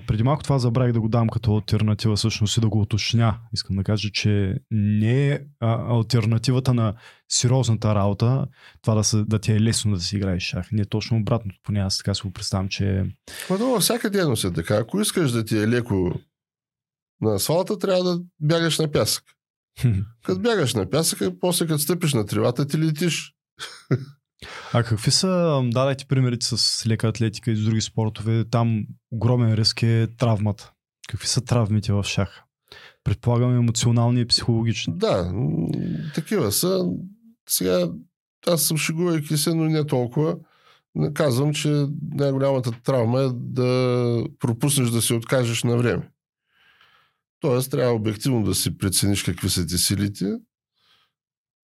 преди малко това забравих да го дам като альтернатива всъщност и да го уточня. Искам да кажа, че не е альтернативата на сериозната работа, това да, се, да ти е лесно да си играеш шах. Не е точно обратното, поне аз така си го представям, че Ма това във всяка дейност е така. Ако искаш да ти е леко на асфалта, трябва да бягаш на пясък. Като бягаш на пясъка, после като стъпиш на тревата, ти летиш. А какви са, дадайте примерите с лека атлетика и с други спортове, там огромен риск е травмата. Какви са травмите в шах? Предполагам емоционални и психологични. Да, такива са. Сега аз съм шегувайки се, но не толкова. Казвам, че най-голямата травма е да пропуснеш да се откажеш на време. Тоест, трябва обективно да си прецениш какви са ти силите.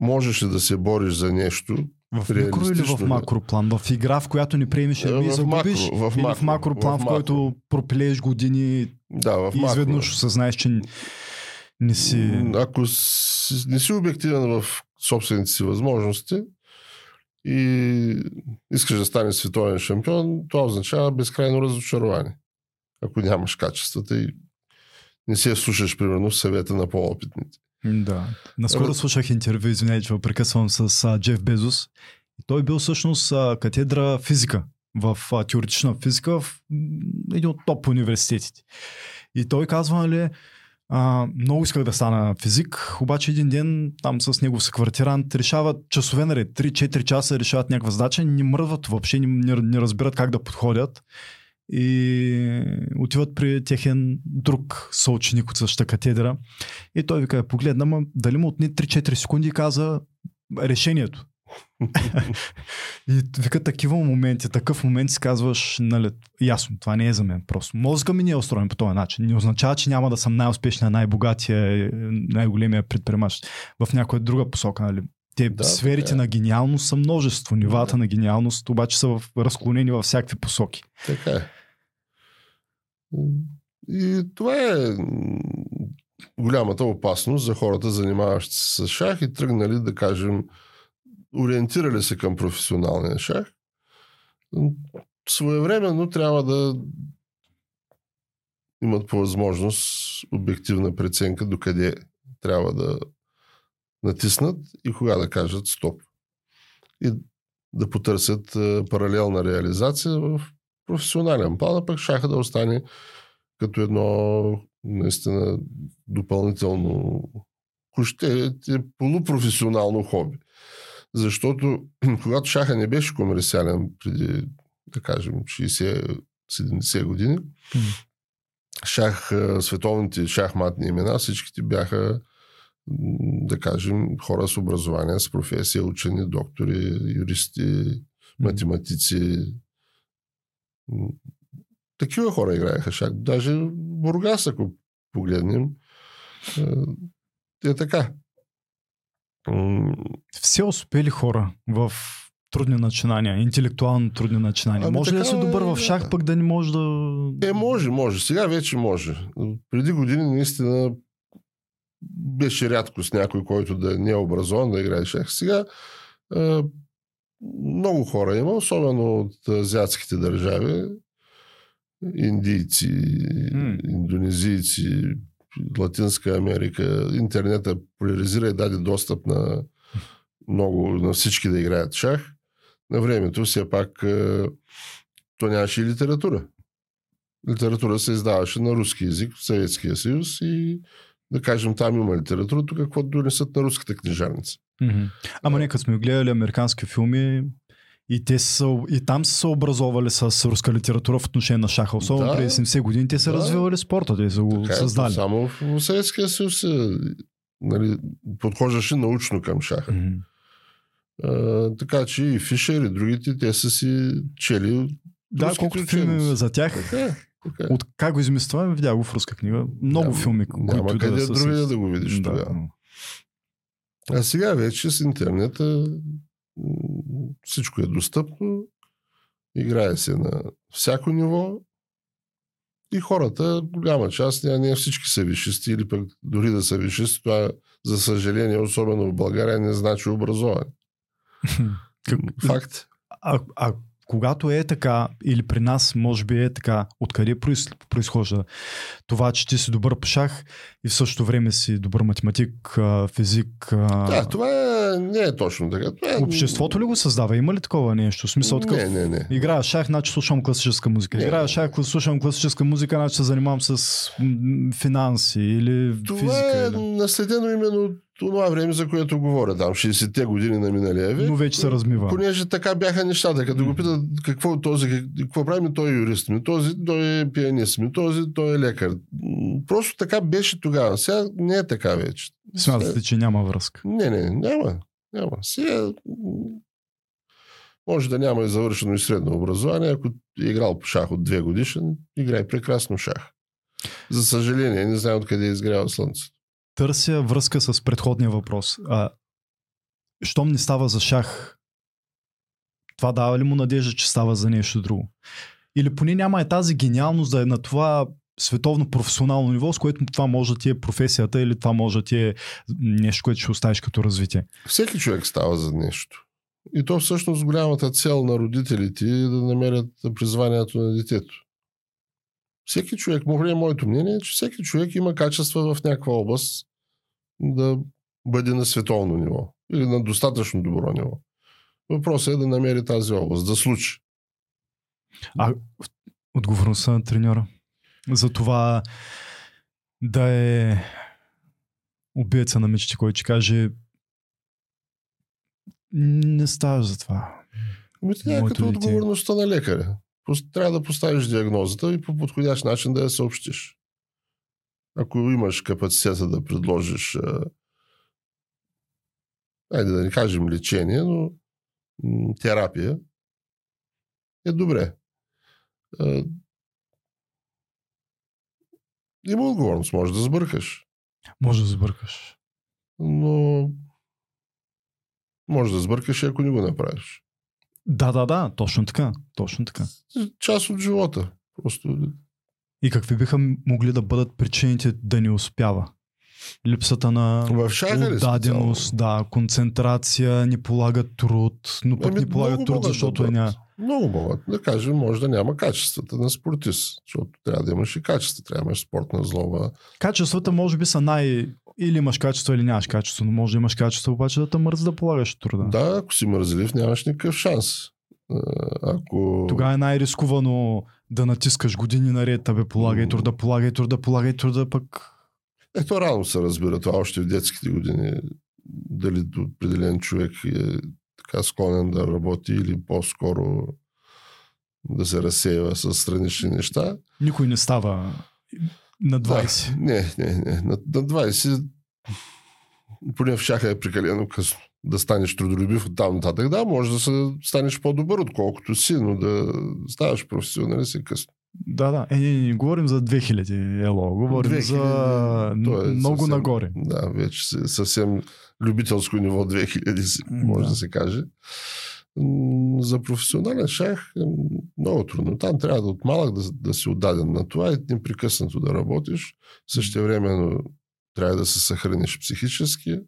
Можеш ли да се бориш за нещо, В микро или в Реалистично ли? макро план? В игра, в която не приемеш Е, едно и в загубиш? макро, в или в макро, макро план, в в, който пропилееш години Да, в и изведнъж осъзнаеш, че не си... Ако си, не си обективен в собствените си възможности и искаш да станеш световен шампион, това означава безкрайно разочарование. Ако нямаш качествата и не се слушаш, примерно, съвета на по-опитните. Да. Наскоро Раз- слушах интервю, извинявай, че прекъсвам с а, Джеф Безос. Той бил всъщност а, катедра физика в а, теоретична физика в един от топ университетите. И той казва, нали, а, много исках да стана физик, обаче един ден там с негов съквартирант решават часове наред, 3-4 часа решават някаква задача, не мръдват въобще, не, не, не разбират как да подходят и отиват при техен друг съученик от същата катедра и той вика, погледна, ма дали му отне 3-4 секунди и каза решението. и вика такива моменти, такъв момент си казваш, нали, ясно, това не е за мен просто. Мозъка ми не е устроен по този начин. Не означава, че няма да съм най-успешния, най-богатия, най-големия предприемач в някоя друга посока. Нали. Те Да, да, сферите така е. на гениалност са множество. Нивата Да. на гениалност обаче са в, разклонени във всякакви посоки. Така е. И това е голямата опасност за хората, занимаващи се с шах и тръгнали, да кажем, ориентирали се към професионалния шах. Своевременно трябва да имат по възможност обективна преценка докъде трябва да натиснат и кога да кажат стоп. И да потърсят е, паралелна реализация в професионален план, а пък шаха да остане като едно наистина допълнително ще е полупрофесионално хоби. Защото когато шаха не беше комерциален преди, да кажем, 60-70 години, шах, световните шахматни имена, всичките бяха да кажем, хора с образование, с професия, учени, доктори, юристи, математици. Такива хора играеха шах. Даже Бургас, ако погледнем, е, е така. Все успели хора в трудни начинания, интелектуално трудни начинания. Ами може ли да си добър е в шах, играта. пък да не може да... Е, може, може. Сега вече може. Преди години наистина беше рядкост някой, който да не е образован да играе шах. Сега е, много хора има, особено от азиатските държави, индийци, М. индонезийци, Латинска Америка. Интернета поляризира и даде достъп на много, на всички да играят шах. На времето все пак е, то нямаше и литература. Литература се издаваше на руски язик в Съветския съюз и да кажем там има литература, тук какво донесат на руската книжарница. Мгм. Ама нека сме гледали американски филми и, те са, и там са се образовали с руска литература в отношение на шаха. Особено Да. преди 70 години те са Да. развивали спорта, те са го Така е, създали. Само в, Съветския съюз се нали, подхождаше научно към шаха. Мгм. А, така че и Фишер и другите, те са си чели Да, колкото филми за тях. Така е, така е. От как го измисли това, видях го в руска книга. Много Няма- филми, Няма които къде да други да го видиш Да, тогава. А сега вече с интернета всичко е достъпно, играе се на всяко ниво и хората, голяма част, не, не всички са вишисти или пък дори да са вишисти, това за съжаление, особено в България, не значи образование. Факт. А, а когато е така, или при нас може би е така, откъде произ- произхожда това, че ти си добър по шах и в същото време си добър математик, физик. Да, това е, не е точно така. Това е, Обществото ли го създава? Има ли такова нещо? В смисъл такъв? Не, не, не. Играя шах, значи слушам класическа музика. Не. Играя шах, слушам класическа музика, значи се занимавам с финанси или Това физика. е Или... наследено именно това време, за което говоря, там 60-те години на миналия век. Но вече се размива. Понеже така бяха нещата. Като го питат какво е този, как- какво прави ми, той е юрист ми, този, той е пианист ми, този, той е лекар. Просто така беше тогава. Сега не е така вече. Смятате, че няма връзка. Не, не, няма. Няма. Сега може да няма и завършено и средно образование. Ако е играл по шах от две годишен, играй прекрасно шах. За съжаление, не знам откъде е изгрява слънцето. Търся връзка с предходния въпрос. А, щом не става за шах, това дава ли му надежда, че става за нещо друго? Или поне няма е тази гениалност да е на това световно професионално ниво, с което това може да ти е професията или това може да ти е нещо, което ще оставиш като развитие. Всеки човек става за нещо. И то всъщност голямата цел на родителите е да намерят призванието на детето. Всеки човек, може моето мнение, е, че всеки човек има качества в някаква област да бъде на световно ниво или на достатъчно добро ниво. Въпросът е да намери тази област, да случи. А отговорността на треньора за това да е убиеца на мечти, който ще каже не ставаш за това. Ами това е като дете. отговорността на лекаря. Трябва да поставиш диагнозата и по подходящ начин да я съобщиш. Ако имаш капацитета да предложиш, айде да не кажем лечение, но терапия, е добре. Има отговорност, може да сбъркаш, Може да сбъркаш. но може да сбъркаш и ако не го направиш. Да, да, да, точно така. Точно така. Част от живота. Просто И какви биха могли да бъдат причините да не успява? Липсата на специално? да, концентрация, не полага труд, но пък Ами, не полага труд, могат да защото е бъдат. ня... Много могат. Да кажем, може да няма качествата на спортист, защото трябва да имаш и качества, трябва да имаш спортна злоба. Качествата може би са най... Или имаш качество, или нямаш качество, но може да имаш качество, обаче да те мързи да полагаш труда. Да, ако си мързелив, нямаш никакъв шанс. А, Ако... Тогава е най-рискувано да натискаш години наред, абе полагай труда, полагай труда, полагай труда, пък Ето рано се разбира това още в детските години. Дали определен човек е така склонен да работи или по-скоро да се разсеява с странични неща. никой не става на 20. Да, не, не, не. На, на 20 поне в шаха е прекалено късно. Да станеш трудолюбив от там нататък. Да, може да се станеш по-добър, отколкото си, но да ставаш професионалист е късно. Да, да. Е, не, не, не говорим за 2000 ело, говорим 2000, за то е много съвсем- нагоре. Да, вече се- съвсем любителско ниво 2000 си, М, може да. да. се каже. За професионален шах е много трудно. Там трябва да от малък да, да си отдаден на това и непрекъснато да работиш. Също времено трябва да се съхраниш психически,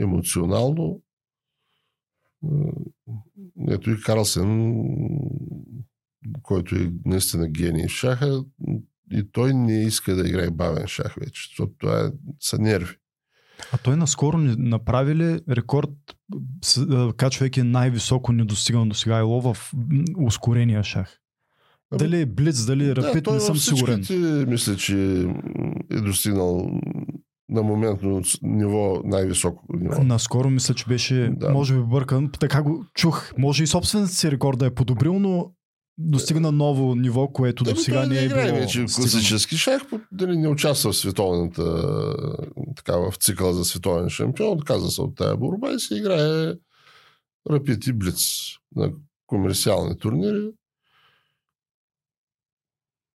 емоционално. Ето и Карлсен, който е наистина гений в шаха, и той не иска да играе бавен шах вече, защото това е, са нерви. А той наскоро направи ли рекорд, качвайки най-високо недостиган до сега ело в ускорения шах? Ами, Дали е блиц, дали е рапид, той не съм сигурен. мисля, че е достигнал на моментно ниво, най-високо ниво. Наскоро мисля, че беше, Да. може би бъркан, така го чух. Може и собствената си рекорд да е подобрил, но достигна ново ниво, което до Ами сега не е било вече класически шах, дали не участва в световната, така, в цикъла за световен шампион, отказа се от тая борба и се играе рапид и блиц на комерциални турнири.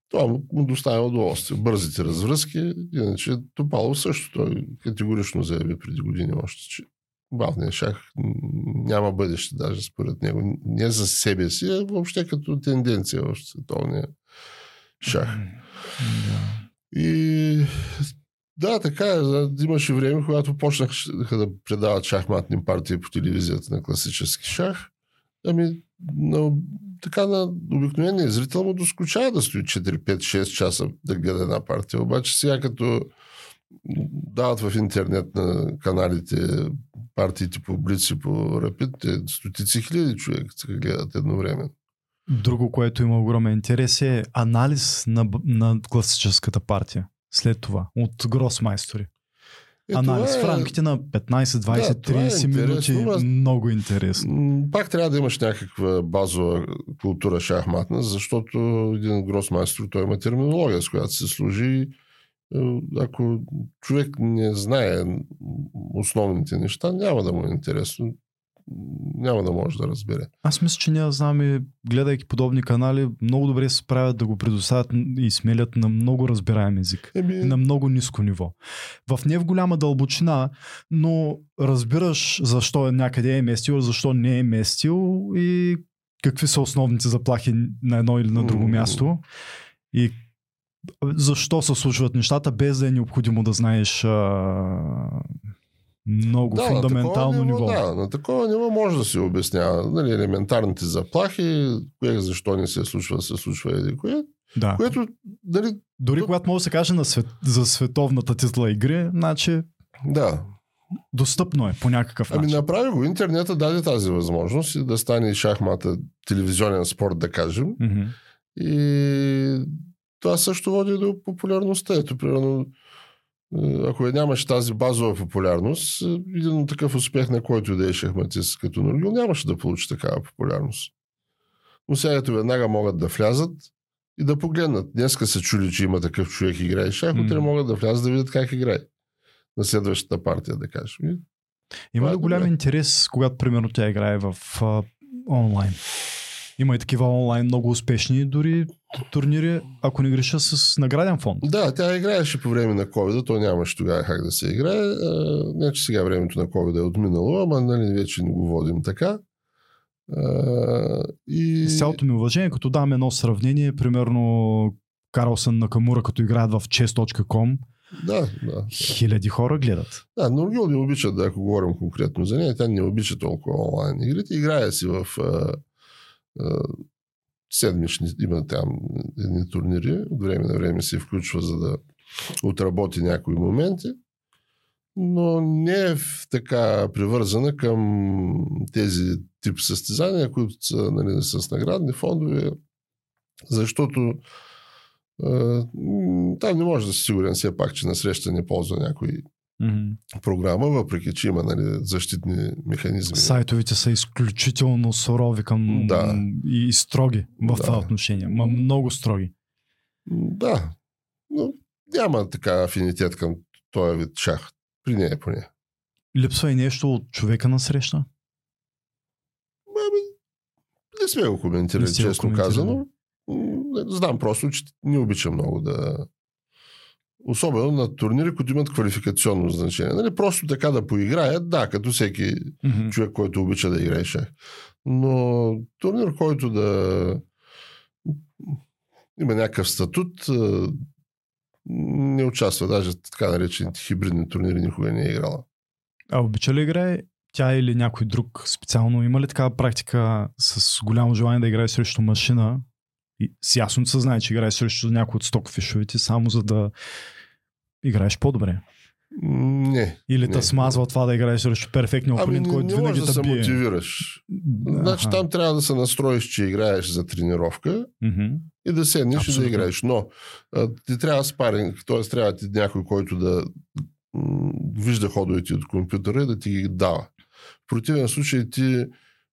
Това му доставя удоволствие. Бързите развръзки, иначе Топало също. Той категорично заяви преди години още, че бавният шах няма бъдеще даже според него. Не за себе си, а въобще като тенденция в световния шах. Да. И да, така е. Имаше време, когато почнаха да предават шахматни партии по телевизията на класически шах. Ами, на, така на обикновения зрител му доскучава да стои 4, 5, 6 часа да гледа една партия. Обаче сега като дават в интернет на каналите партиите по Блиц и по Рапид, стотици хиляди човек гледат едновременно. Друго, което има огромен интерес е анализ на, на класическата партия. След това, от гросмайстори. Е, Анализ това в рамките на 15, 20, Да, това е 30 минути. Много интересно. Пак трябва да имаш някаква базова култура шахматна, защото един гросмайстор, той има терминология, с която се служи. Е, Ако човек не знае основните неща, няма да му е интересно. Няма да може да разбере. Аз мисля, че ние знаме, гледайки подобни канали, много добре се справят да го предоставят и смелят на много разбираем език. Еми, на много ниско ниво. В не в голяма дълбочина, но разбираш защо е някъде е местил, защо не е местил и какви са основните заплахи на едно или на друго М. място и защо се случват нещата, без да е необходимо да знаеш а, много да, фундаментално ниво. Да, на такова ниво може да се обяснява. Нали, елементарните заплахи, кое защо не се случва, се случва еди кое. Да. Което, нали, Дори когато може да се каже на свет, за световната титла игри, значи да, достъпно е по някакъв Ами начин. направи го. Интернета даде тази възможност и да стане шахмата телевизионен спорт, да кажем. Мгм. И това също води до популярността. Ето, примерно, ако я нямаш тази базова популярност, е, един такъв успех, на който и да е шахматист като Нургил, нямаше да получи такава популярност. Но сега ето веднага могат да влязат и да погледнат. Днеска се чули, че има такъв човек играе шах, М. утре могат да влязат да видят как играе. На следващата партия, да кажем. Има ли е голям интерес, когато примерно тя играе в а, онлайн? Има и такива онлайн много успешни дори турнири, ако не греша с награден фонд. Да, тя играеше по време на COVID, то нямаше тогава как да се играе. Не, че сега времето на COVID е отминало, ама нали, вече не го водим така. А, и... С цялото ми уважение, като дам едно сравнение, примерно Карлсън на Камура, като играят в chess.com, Да, да. хиляди хора гледат. Да, Нургил не обича, да, ако говорим конкретно за нея, тя не обича толкова онлайн игрите. Играе си в а, седмични, има там едни турнири, от време на време се включва, за да отработи някои моменти, но не е така привързана към тези тип състезания, които са нали, с наградни фондове, защото там не може да си сигурен все пак, че на среща не ползва някой Мгм. програма, въпреки че има нали, защитни механизми. Сайтовите са изключително сурови към Да. и строги в Да. това отношение. Ма много строги. Да, но няма така афинитет към този вид шах. При нея поне. Липсва и нещо от човека на среща. Ами, не сме го коментирали, сте го честно коментирали. казано. Знам просто, че не обичам много да Особено на турнири, които имат квалификационно значение. Нали, просто така да поиграят, да, като всеки Mm-hmm. човек, който обича да играе шах. Но турнир, който да има някакъв статут, не участва. Даже така наречените хибридни турнири никога не е играла. А обича ли играе тя или някой друг специално? Има ли такава практика с голямо желание да играе срещу машина? И с ясното съзнание, че играе срещу някой от стокфишовите, само за да играеш по-добре. Не. Или Не. те смазва това да играеш срещу перфектния Ами опонент, не, който не винаги да се бие. мотивираш. Значи Аха. там трябва да се настроиш, че играеш за тренировка Мгм. и да седнеш и да играеш. Но а, ти трябва спаринг, т.е. трябва ти някой, който да м, вижда ходовете от компютъра и да ти ги дава. В противен случай ти,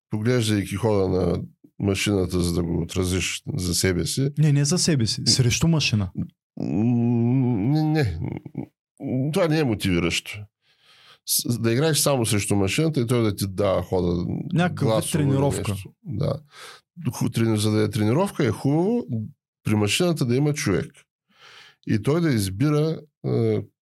поглеждайки хода на машината, за да го отразиш за себе си, Не, не за себе си, срещу машина. Не, не, това не е мотивиращо. Да играеш само срещу машината и той да ти дава хода. Или тренировка. нещо. Да. За да е тренировка е хубаво при машината да има човек. И той да избира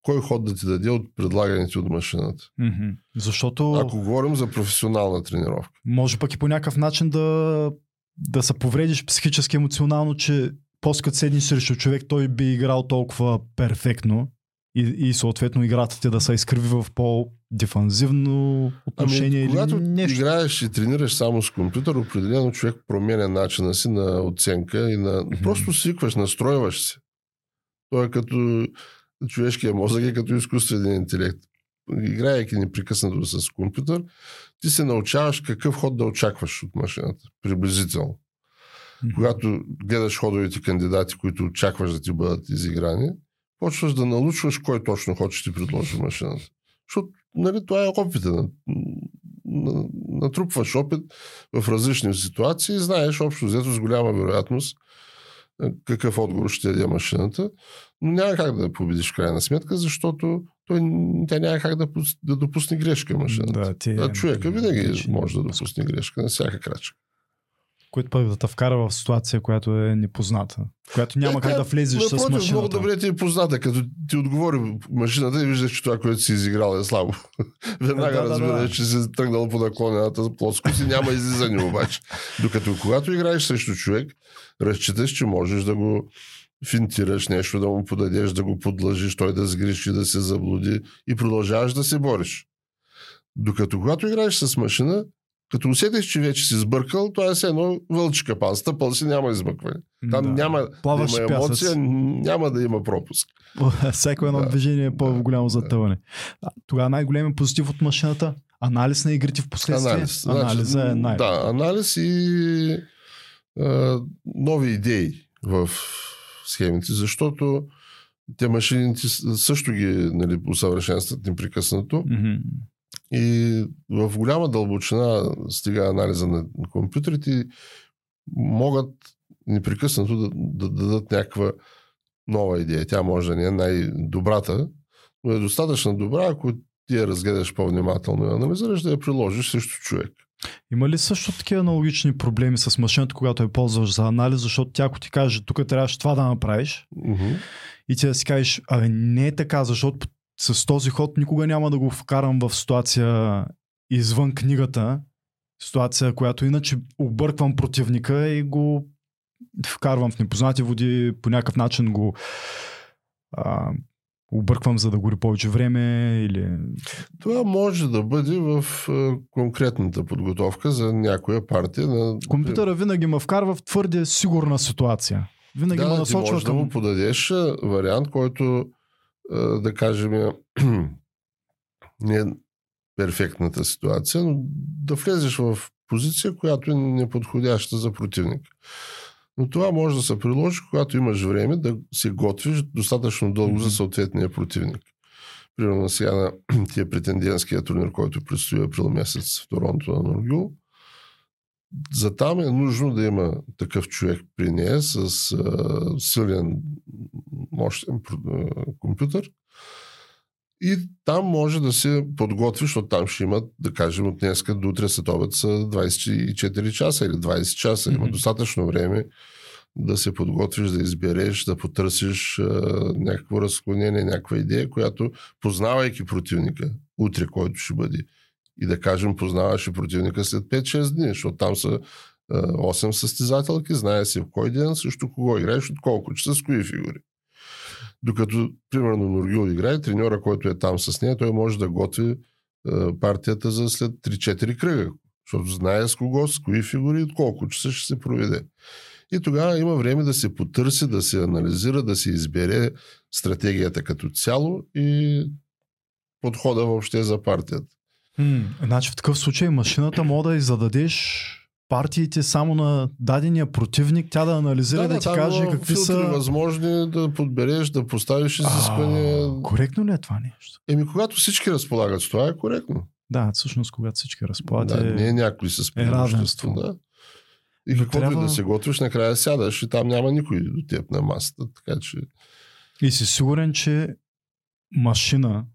кой ход да ти даде от предлаганите от машината. Мгм. Защото Ако говорим за професионална тренировка. може пък и по някакъв начин да, да се повредиш психически, емоционално, че после като седнеш срещу човек, той би играл толкова перфектно и, и съответно играта ти да се изкриви в по-дефанзивно отношение Ами, когато или нещо. играеш и тренираш само с компютър, определено човек променя начина си на оценка и на... Мгм. Просто свикваш, настройваш се. Той е като човешкия мозък е като изкуствен интелект. Играйки непрекъснато с компютър, ти се научаваш какъв ход да очакваш от машината. Приблизително. Мгм. Когато гледаш ходовите кандидати, които очакваш да ти бъдат изиграни, почваш да научваш кой точно ще ти предложи машината. Защото нали, това е опита. На, на, натрупваш опит в различни ситуации и знаеш общо взето с голяма вероятност е, какъв отговор ще ти даде машината, но няма как да победиш в крайна сметка, защото той, тя няма как да, да допусне грешка машината. Да, ти, А човека винаги вече може да не допусне грешка на всяка крачка. Което пък да те вкара в ситуация, която е непозната. Която няма Е, как да влезеш с Напротив, машината. Много добре ти е позната, като ти отговори машината и виждаш, че това, което си изиграл е слабо. Веднага Да, да, разбираш, да. че си тръгнал по наклонената плоскост и няма излизане обаче. Докато когато играеш срещу човек, разчиташ, че можеш да го финтираш нещо, да му подадеш, да го подлъжиш, той да сгреши, да се заблуди и продължаваш да се бориш. Докато когато играеш с машина, като усетиш, че вече си сбъркал, това е все едно вълчика пан. Стъпал си, няма измъкване. Там Да. няма Плаваш да има в пясъц. емоция, няма да има пропуск. Всяко едно Да. движение е по-голямо Да, затъване. Тогава най-големият позитив от машината анализ на игрите в последствие. Анализ. Анализа е най- Да, анализ и а, нови идеи в схемите, защото те машините също ги нали, усъвършенстват непрекъснато Мгм. И в голяма дълбочина стига анализа на компютрите могат непрекъснато да, да дадат някаква нова идея. Тя може да не е най-добрата, но е достатъчно добра, ако ти я разгледаш по-внимателно и анализираш, да я приложиш срещу човек. Има ли също такива аналогични проблеми с машината, когато я ползваш за анализ, защото тя ако ти каже, тук трябваше това да направиш Мгм. и ти да си кажеш, абе не е така, защото с този ход никога няма да го вкарам в ситуация извън книгата, ситуация, която иначе обърквам противника и го вкарвам в непознати води, по някакъв начин го а, обърквам, за да гори повече време или... Това може да бъде в конкретната подготовка за някоя партия. На... Компютъра винаги ме вкарва в твърде сигурна ситуация. Винаги ме да, ти насочва да към... му подадеш вариант, който да кажем не е перфектната ситуация, но да влезеш в позиция, която е неподходяща за противник. Но това може да се приложи, когато имаш време да се готвиш достатъчно дълго за съответния противник. Примерно сега на тия претендентския турнир, който предстои април месец в Торонто на Норгюл, за там е нужно да има такъв човек при нея с а, силен, мощен компютър. И там може да се подготвиш, защото там ще имат, да кажем, от днеска до утре след обед са 24 часа или 20 часа. Има Мгм. достатъчно време да се подготвиш, да избереш, да потърсиш а, някакво разклонение, някаква идея, която познавайки противника, утре, който ще бъде, и да кажем, познаваш и противника след 5-6 дни, защото там са а, 8 състезателки, знае се в кой ден, също кого играеш, от колко часа, с кои фигури. Докато, примерно, Нургил играе, треньора, който е там с нея, той може да готви партията за след 3-4 кръга, защото знае с кого, с кои фигури и колко часа ще се проведе. И тогава има време да се потърси, да се анализира, да се избере стратегията като цяло и подхода въобще за партията. М, значи в такъв случай машината може да и зададеш партиите само на дадения противник, тя да анализира да, да, да ти каже какви са... възможни да подбереш, да поставиш изисквания. Коректно ли е това нещо? Еми, когато всички разполагат с това, е коректно. Да, всъщност когато всички разполагат Да, е... не е някой с равенство. Да. И каквото трябва- и да се готвиш, накрая сядаш и там няма никой до теб на масата. Така че И си сигурен, че машина,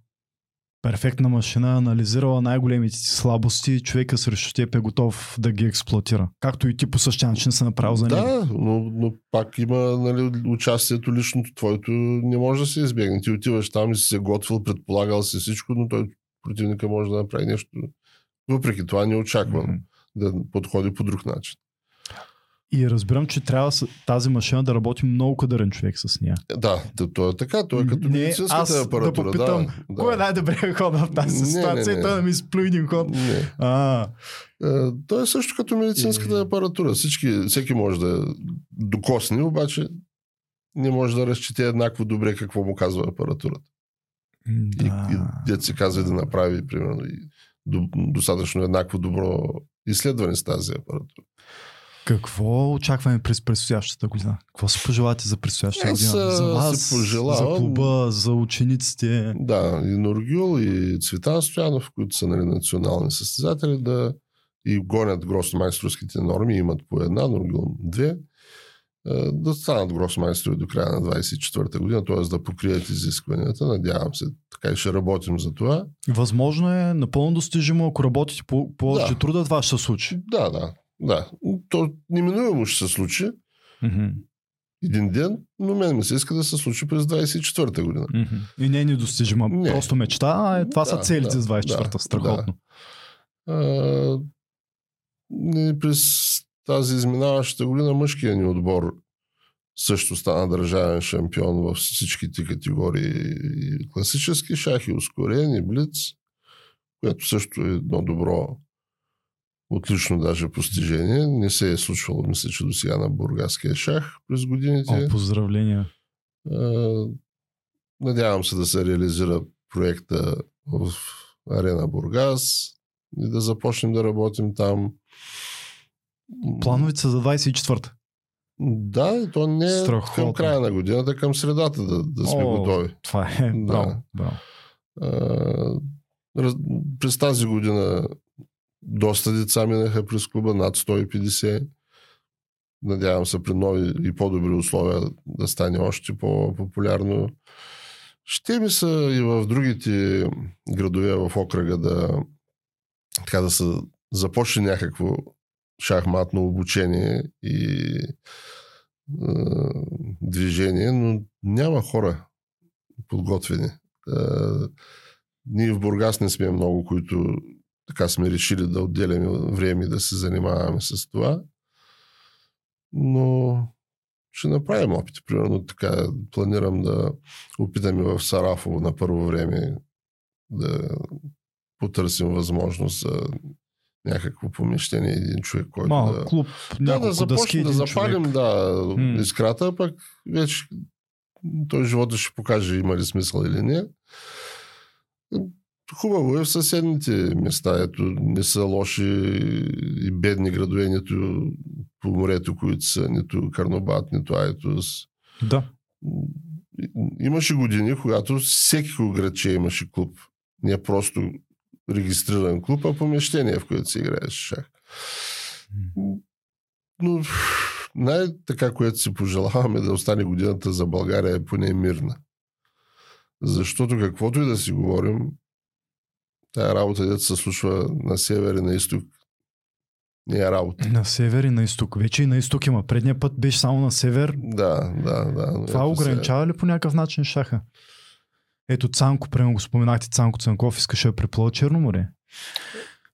перфектна машина, анализирала най-големите ти слабости човека срещу теб е готов да ги експлуатира. Както и ти по същия начин се направил за него. Да, но, но пак има нали, участието личното твоето не може да се избегне. Ти отиваш там и си се готвил, предполагал си всичко, но той противника може да направи нещо. Въпреки това не очаквам Мгм. да подходи по друг начин. И разбирам, че трябва тази машина да работи много кадърен човек с нея. Да, то, е така. То е като Не, медицинската аз да апаратура. попитам, да, Кой е да. най-добрият ход в тази Не, ситуация? не, не. Той да ми изплю един ход. Не. А, Е, То е също като медицинската И- апаратура. Всички, всеки може да докосне, обаче не може да разчете еднакво добре какво му казва апаратурата. И, да. и дет се казва да направи, примерно, и до, достатъчно еднакво добро изследване с тази апаратура. Какво очакваме през предстоящата година? Какво си пожелате за предстоящата Аз, година? За вас, пожелавам- за клуба, за учениците. Да, и Норгюл, и Цветан Стоянов, които са нали, национални състезатели, да и гонят гросмайсторските норми, имат по една, Норгюл две, да станат гросмайстори до края на 24-та година, т.е. да покрият изискванията. Надявам се, така и ще работим за това. Възможно е напълно достижимо, ако работите по повече Да. труда, това ще се случи. Да, да, да. То неминуемо ще се случи Мгм. един ден, но мен ми се иска да се случи през 24-та година. Мгм. И не е недостижима, Не. просто мечта, а е, това са Да, целите да, за 24-та. да, Страхотно. А, и през тази изминаваща година мъжкият ни отбор също стана държавен шампион във всичките категории. Класически шах и ускорен и блиц, което също е едно добро, отлично даже постижение. Не се е случвало, мисля, че до сега на бургаския шах през годините. О, поздравления. Надявам се да се реализира проекта в Арена Бургас и да започнем да работим там. Плановете са за 24-та. Да, и то не е Страхотно. към края на годината, към средата да, да сме О, готови. Това е. Да. Браво. браво. А, раз, през тази година доста деца минаха през клуба, над 150. Надявам се при нови и по-добри условия да стане още по-популярно. Ще ми са и в другите градове в окръга да, така да се започне някакво шахматно обучение и е, движение, но няма хора подготвени. Е, ние в Бургас не сме много, които така сме решили да отделяме време да се занимаваме с това. Но ще направим опити. Примерно така планирам да опитаме в Сарафово на първо време да потърсим възможност за някакво помещение, един човек, който Малък да... клуб, Да, да започнем дъски, да запалим човек. да, М. искрата, пък вече той живота ще покаже има ли смисъл или не. Хубаво е в съседните места. Ето, не са лоши и бедни градове, нито по морето, които са, нито Карнобат, нито Айтос. Да. Имаше години, когато всеки градче имаше клуб. Не просто регистриран клуб, а помещение, в което се играеше шах. Но най-така, което си пожелаваме да остане годината за България е поне мирна. Защото каквото и да си говорим, тая работа, дето се случва на север и на изток, Не е работа. На север и на изток. Вече и на изток има. Предния път беше само на север. Да, да, да. Това ограничава ли по някакъв начин шаха? Ето Цанко, примерно го споменахте, Цанко Цанков искаше да преплува Черно море.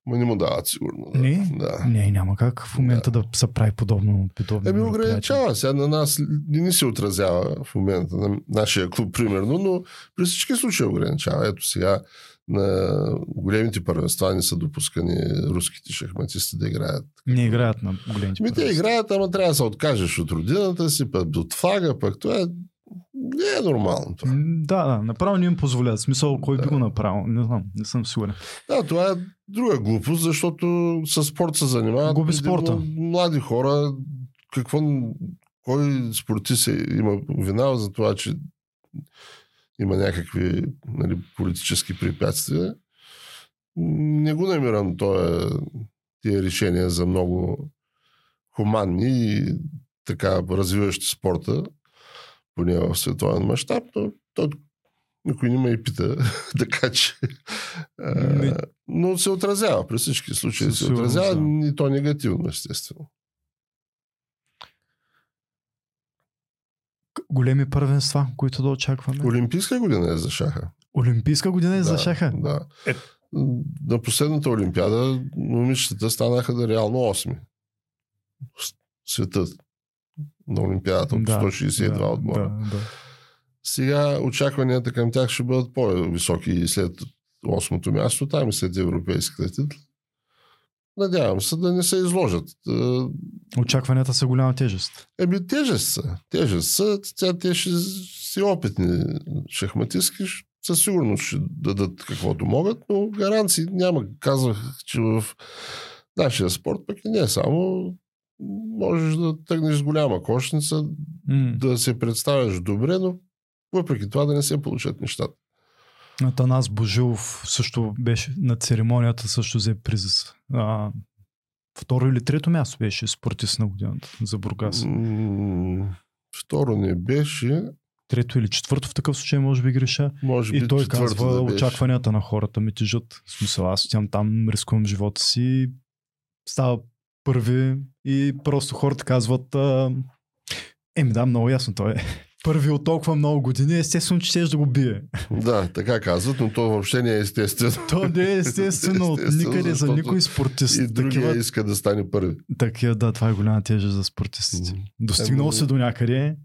Ма не му дават сигурно. Да. Не? Да. Не, няма как в момента да, се прави подобно. подобно Еми ограничава. Сега на нас не ни се отразява в момента на нашия клуб, примерно, но при всички случаи ограничава. Ето сега на големите първенства не са допускани руските шахматисти да играят. Не играят на големите Ми те играят, ама трябва да се откажеш от родината си, пък от флага, пък това е... не е нормално. Това. Да, да, направо не им позволят. Смисъл, кой би Да. го направил? Не знам, не съм сигурен. Да, това е друга глупост, защото с спорт се занимават. Губи спорта. Млади хора. Какво, кой спортист е, има вина за това, че има някакви нали, политически препятствия. Не го намирам това, тия решения за много хуманни и така развиващи спорта, поне в световен мащаб, но то, никой не ме и пита, така че... А, но се отразява при всички случаи. Се отразява да. и то негативно, естествено. Големи първенства, които да очакваме. Олимпийска година е за шаха. Олимпийска година е за Да, шаха. Да. Е. На последната Олимпиада момичетата станаха да реално 8. В света на Олимпиадата от 162 да, отбора. Да, да. Сега очакванията към тях ще бъдат по-високи и след 8-то място, там и след европейските титли. Надявам се да не се изложат. Е, Очакванията са голяма тежест. Еми, тежест са. Тежест са. Тя, те ще си опитни шахматистки. Със сигурност ще дадат каквото могат, но гаранции няма. Казах, че в нашия спорт пък и не е само можеш да тръгнеш с голяма кошница, М. да се представяш добре, но въпреки това да не се получат нещата. Атанас Божилов също беше на церемонията, също взе приз. А, второ или трето място беше спортист на годината за Бургас. Второ не беше, Трето или четвърто в такъв случай може би греша. може би И той казва, да беше. очакванията на хората ми тежат. В смисъл, аз отивам там, рискувам живота си, става първи и просто хората казват, еми да, много ясно, той е първи от толкова много години, естествено, че щеш да го бие. Да, така казват, но то въобще не е естествено. То не е естествено от никъде за никой спортист. И другия Такива, иска да стане първи. такива, да, това е голяма тежест за спортистите. М. Достигнал Еми, се до някъде,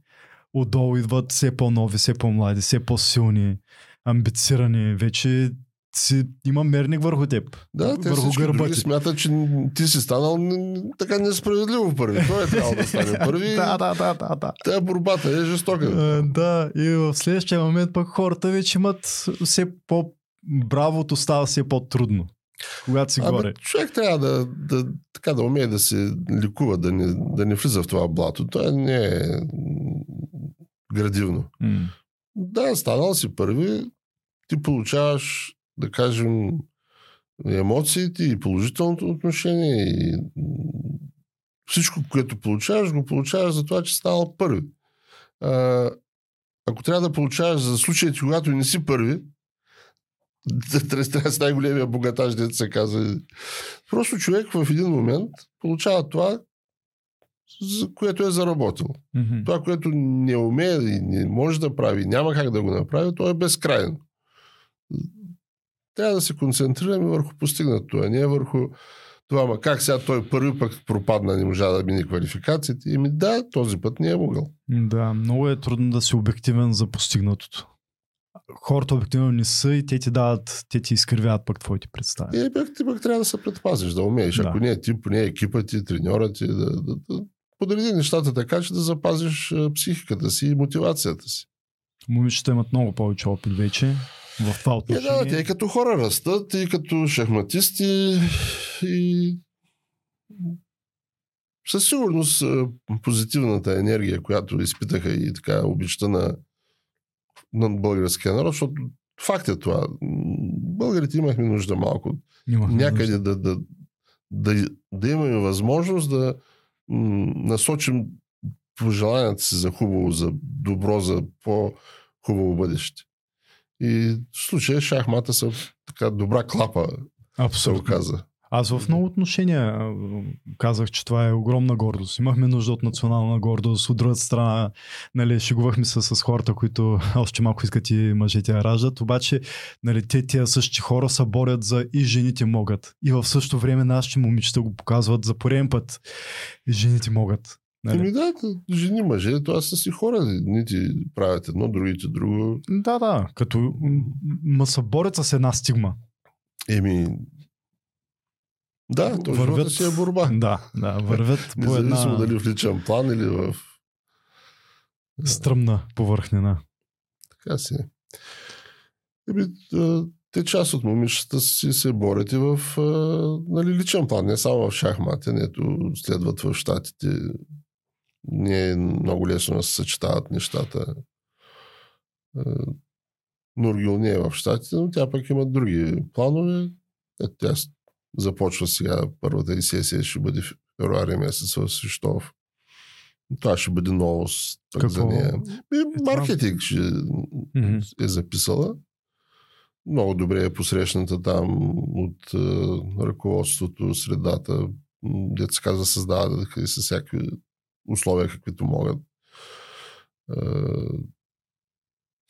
отдолу идват все по-нови, все по-млади, все по-силни, амбицирани. Вече си, има мерник върху теб. Да, те върху гърба ти. смятат, че ти си станал така несправедливо първи. Той е трябвало да стане първи. да, да, да, да, да. Тя борбата е жестока. А, да, и в следващия момент пък хората вече имат все по... Бравото става все по-трудно. Когато си горе. Абе, човек трябва да, да, така да умее да се ликува, да не, да не влиза в това блато. Това не е градивно. М. Да, станал си първи, ти получаваш, да кажем, емоциите и положителното отношение и всичко, което получаваш, го получаваш за това, че станал първи. А, ако трябва да получаваш за случаите, когато не си първи, трябва да си най-големия богатаж, дето се казва. Просто човек в един момент получава това, за което е заработил. Мгм. Това, което не умее и не може да прави, няма как да го направи, то е безкрайно. Трябва да се концентрираме върху постигнато, а не върху това, ма как сега той първи пък пропадна, не можа да мине квалификациите. Ими да, този път не е могъл. Да, много е трудно да си обективен за постигнатото. Хората обективно не са и те ти дават, те ти изкривяват пък твоите представи. И пък ти пък трябва да се предпазиш, да умееш. Да. Ако не е ти, поне екипа ти, треньора ти, да, да, да подреди нещата така, че да запазиш психиката си и мотивацията си. Момичета имат много повече опит вече в това Е, отношение. да, те като хора растат, и като шахматисти, и със сигурност а, позитивната енергия, която изпитаха и така обичта на, на българския народ, защото факт е това. Българите имахме нужда малко Имахме някъде нужда. да, да, да, да имаме възможност да м, насочим пожеланията си за хубаво, за добро, за по-хубаво бъдеще. И в случая шахмата са така добра клапа, Абсолютно. оказа. Аз в много отношения казах, че това е огромна гордост. Имахме нужда от национална гордост. От друга страна, нали, шегувахме се с хората, които още малко искат и мъжете да раждат. Обаче, нали, те тия същи хора се борят за и жените могат. И в същото време нашите момичета го показват за пореден път. И жените могат. Нали? Еми да, жени, мъже, това са си хора. Ните правят едно, другите друго. Да, да. Като ма се борят с една стигма. Еми, да, то вървят, си е борба. Да, да, вървят по една... Независимо дали в личен план или в... Стръмна повърхнина. Така си. Еми, те част от момичета си се борят и в нали, личен план, не само в шахмати, нето следват в щатите. Не е много лесно да се съчетават нещата. Нургил не е в щатите, но тя пък има други планове. Ето тя започва сега първата и сесия, ще бъде в февруари месец в Свищов. Това ще бъде новост Какво? за нея. И маркетинг ще е записала. Много добре е посрещната там от е, ръководството, средата. Дето се казва, създава да с всякакви условия, каквито могат. Е,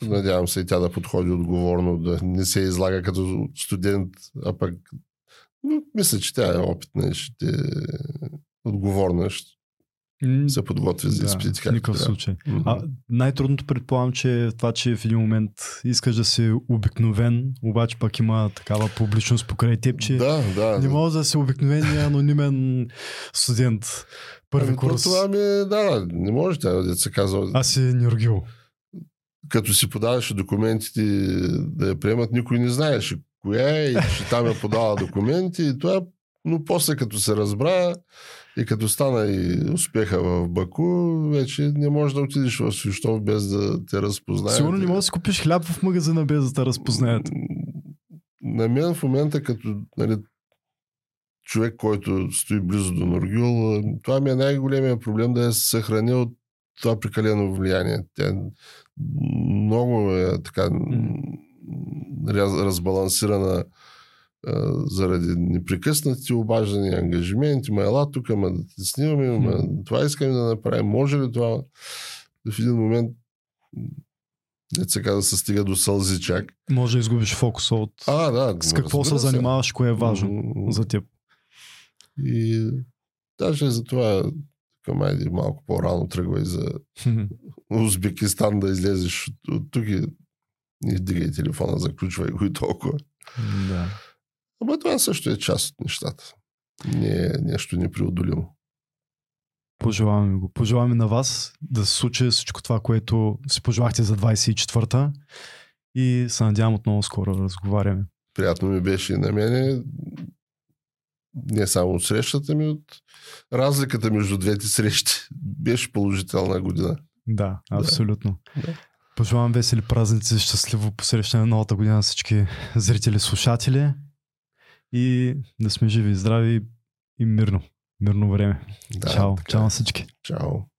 надявам се и тя да подходи отговорно, да не се излага като студент, а пък мисля, че тя е опитна и ще е отговорна, ще се подготви за изпитите. В никакъв случай. Mm-hmm. А най-трудното предполагам, че е това, че в един момент искаш да си обикновен, обаче пък има такава публичност покрай теб, че да, да, не може да си обикновен и анонимен студент. Първи ами, курс. Това ми е, да, не може да се казва. Аз си Нюргил. Като си подаваше документите да я приемат, никой не знаеше коя е и че там е подала документи и това, но после като се разбра и като стана и успеха в Баку, вече не можеш да отидеш в Свищов без да те разпознаят. Сигурно не можеш да си купиш хляб в магазина без да те разпознаят. На мен в момента като нали, човек, който стои близо до Норгюл, това ми е най-големия проблем да я съхраня от това прекалено влияние. Тя много е така разбалансирана а, заради непрекъснати обаждани ангажименти, ма ела тук, ма да те снимаме, ма това искаме да направим, може ли това? В един момент не сега да се стига до сълзи чак. Може да изгубиш фокуса от а, да, с какво се занимаваш, кое е важно mm-hmm. за теб. И даже за това към айде малко по-рано тръгва и за Узбекистан да излезеш от, от тук и не вдигай телефона, заключвай го и толкова. Да. Ама това също е част от нещата. Не е нещо непреодолимо. Пожелаваме го. Пожелаваме на вас да се случи всичко това, което си пожелахте за 24-та и се надявам отново скоро да разговаряме. Приятно ми беше и на мене. Не само от срещата ми, от разликата между двете срещи. Беше положителна година. Да, абсолютно. Да. Пожелавам весели празници, щастливо посрещане на новата година на всички зрители, слушатели и да сме живи здрави и мирно. Мирно време. Да, Чао. Чао на всички. Чао.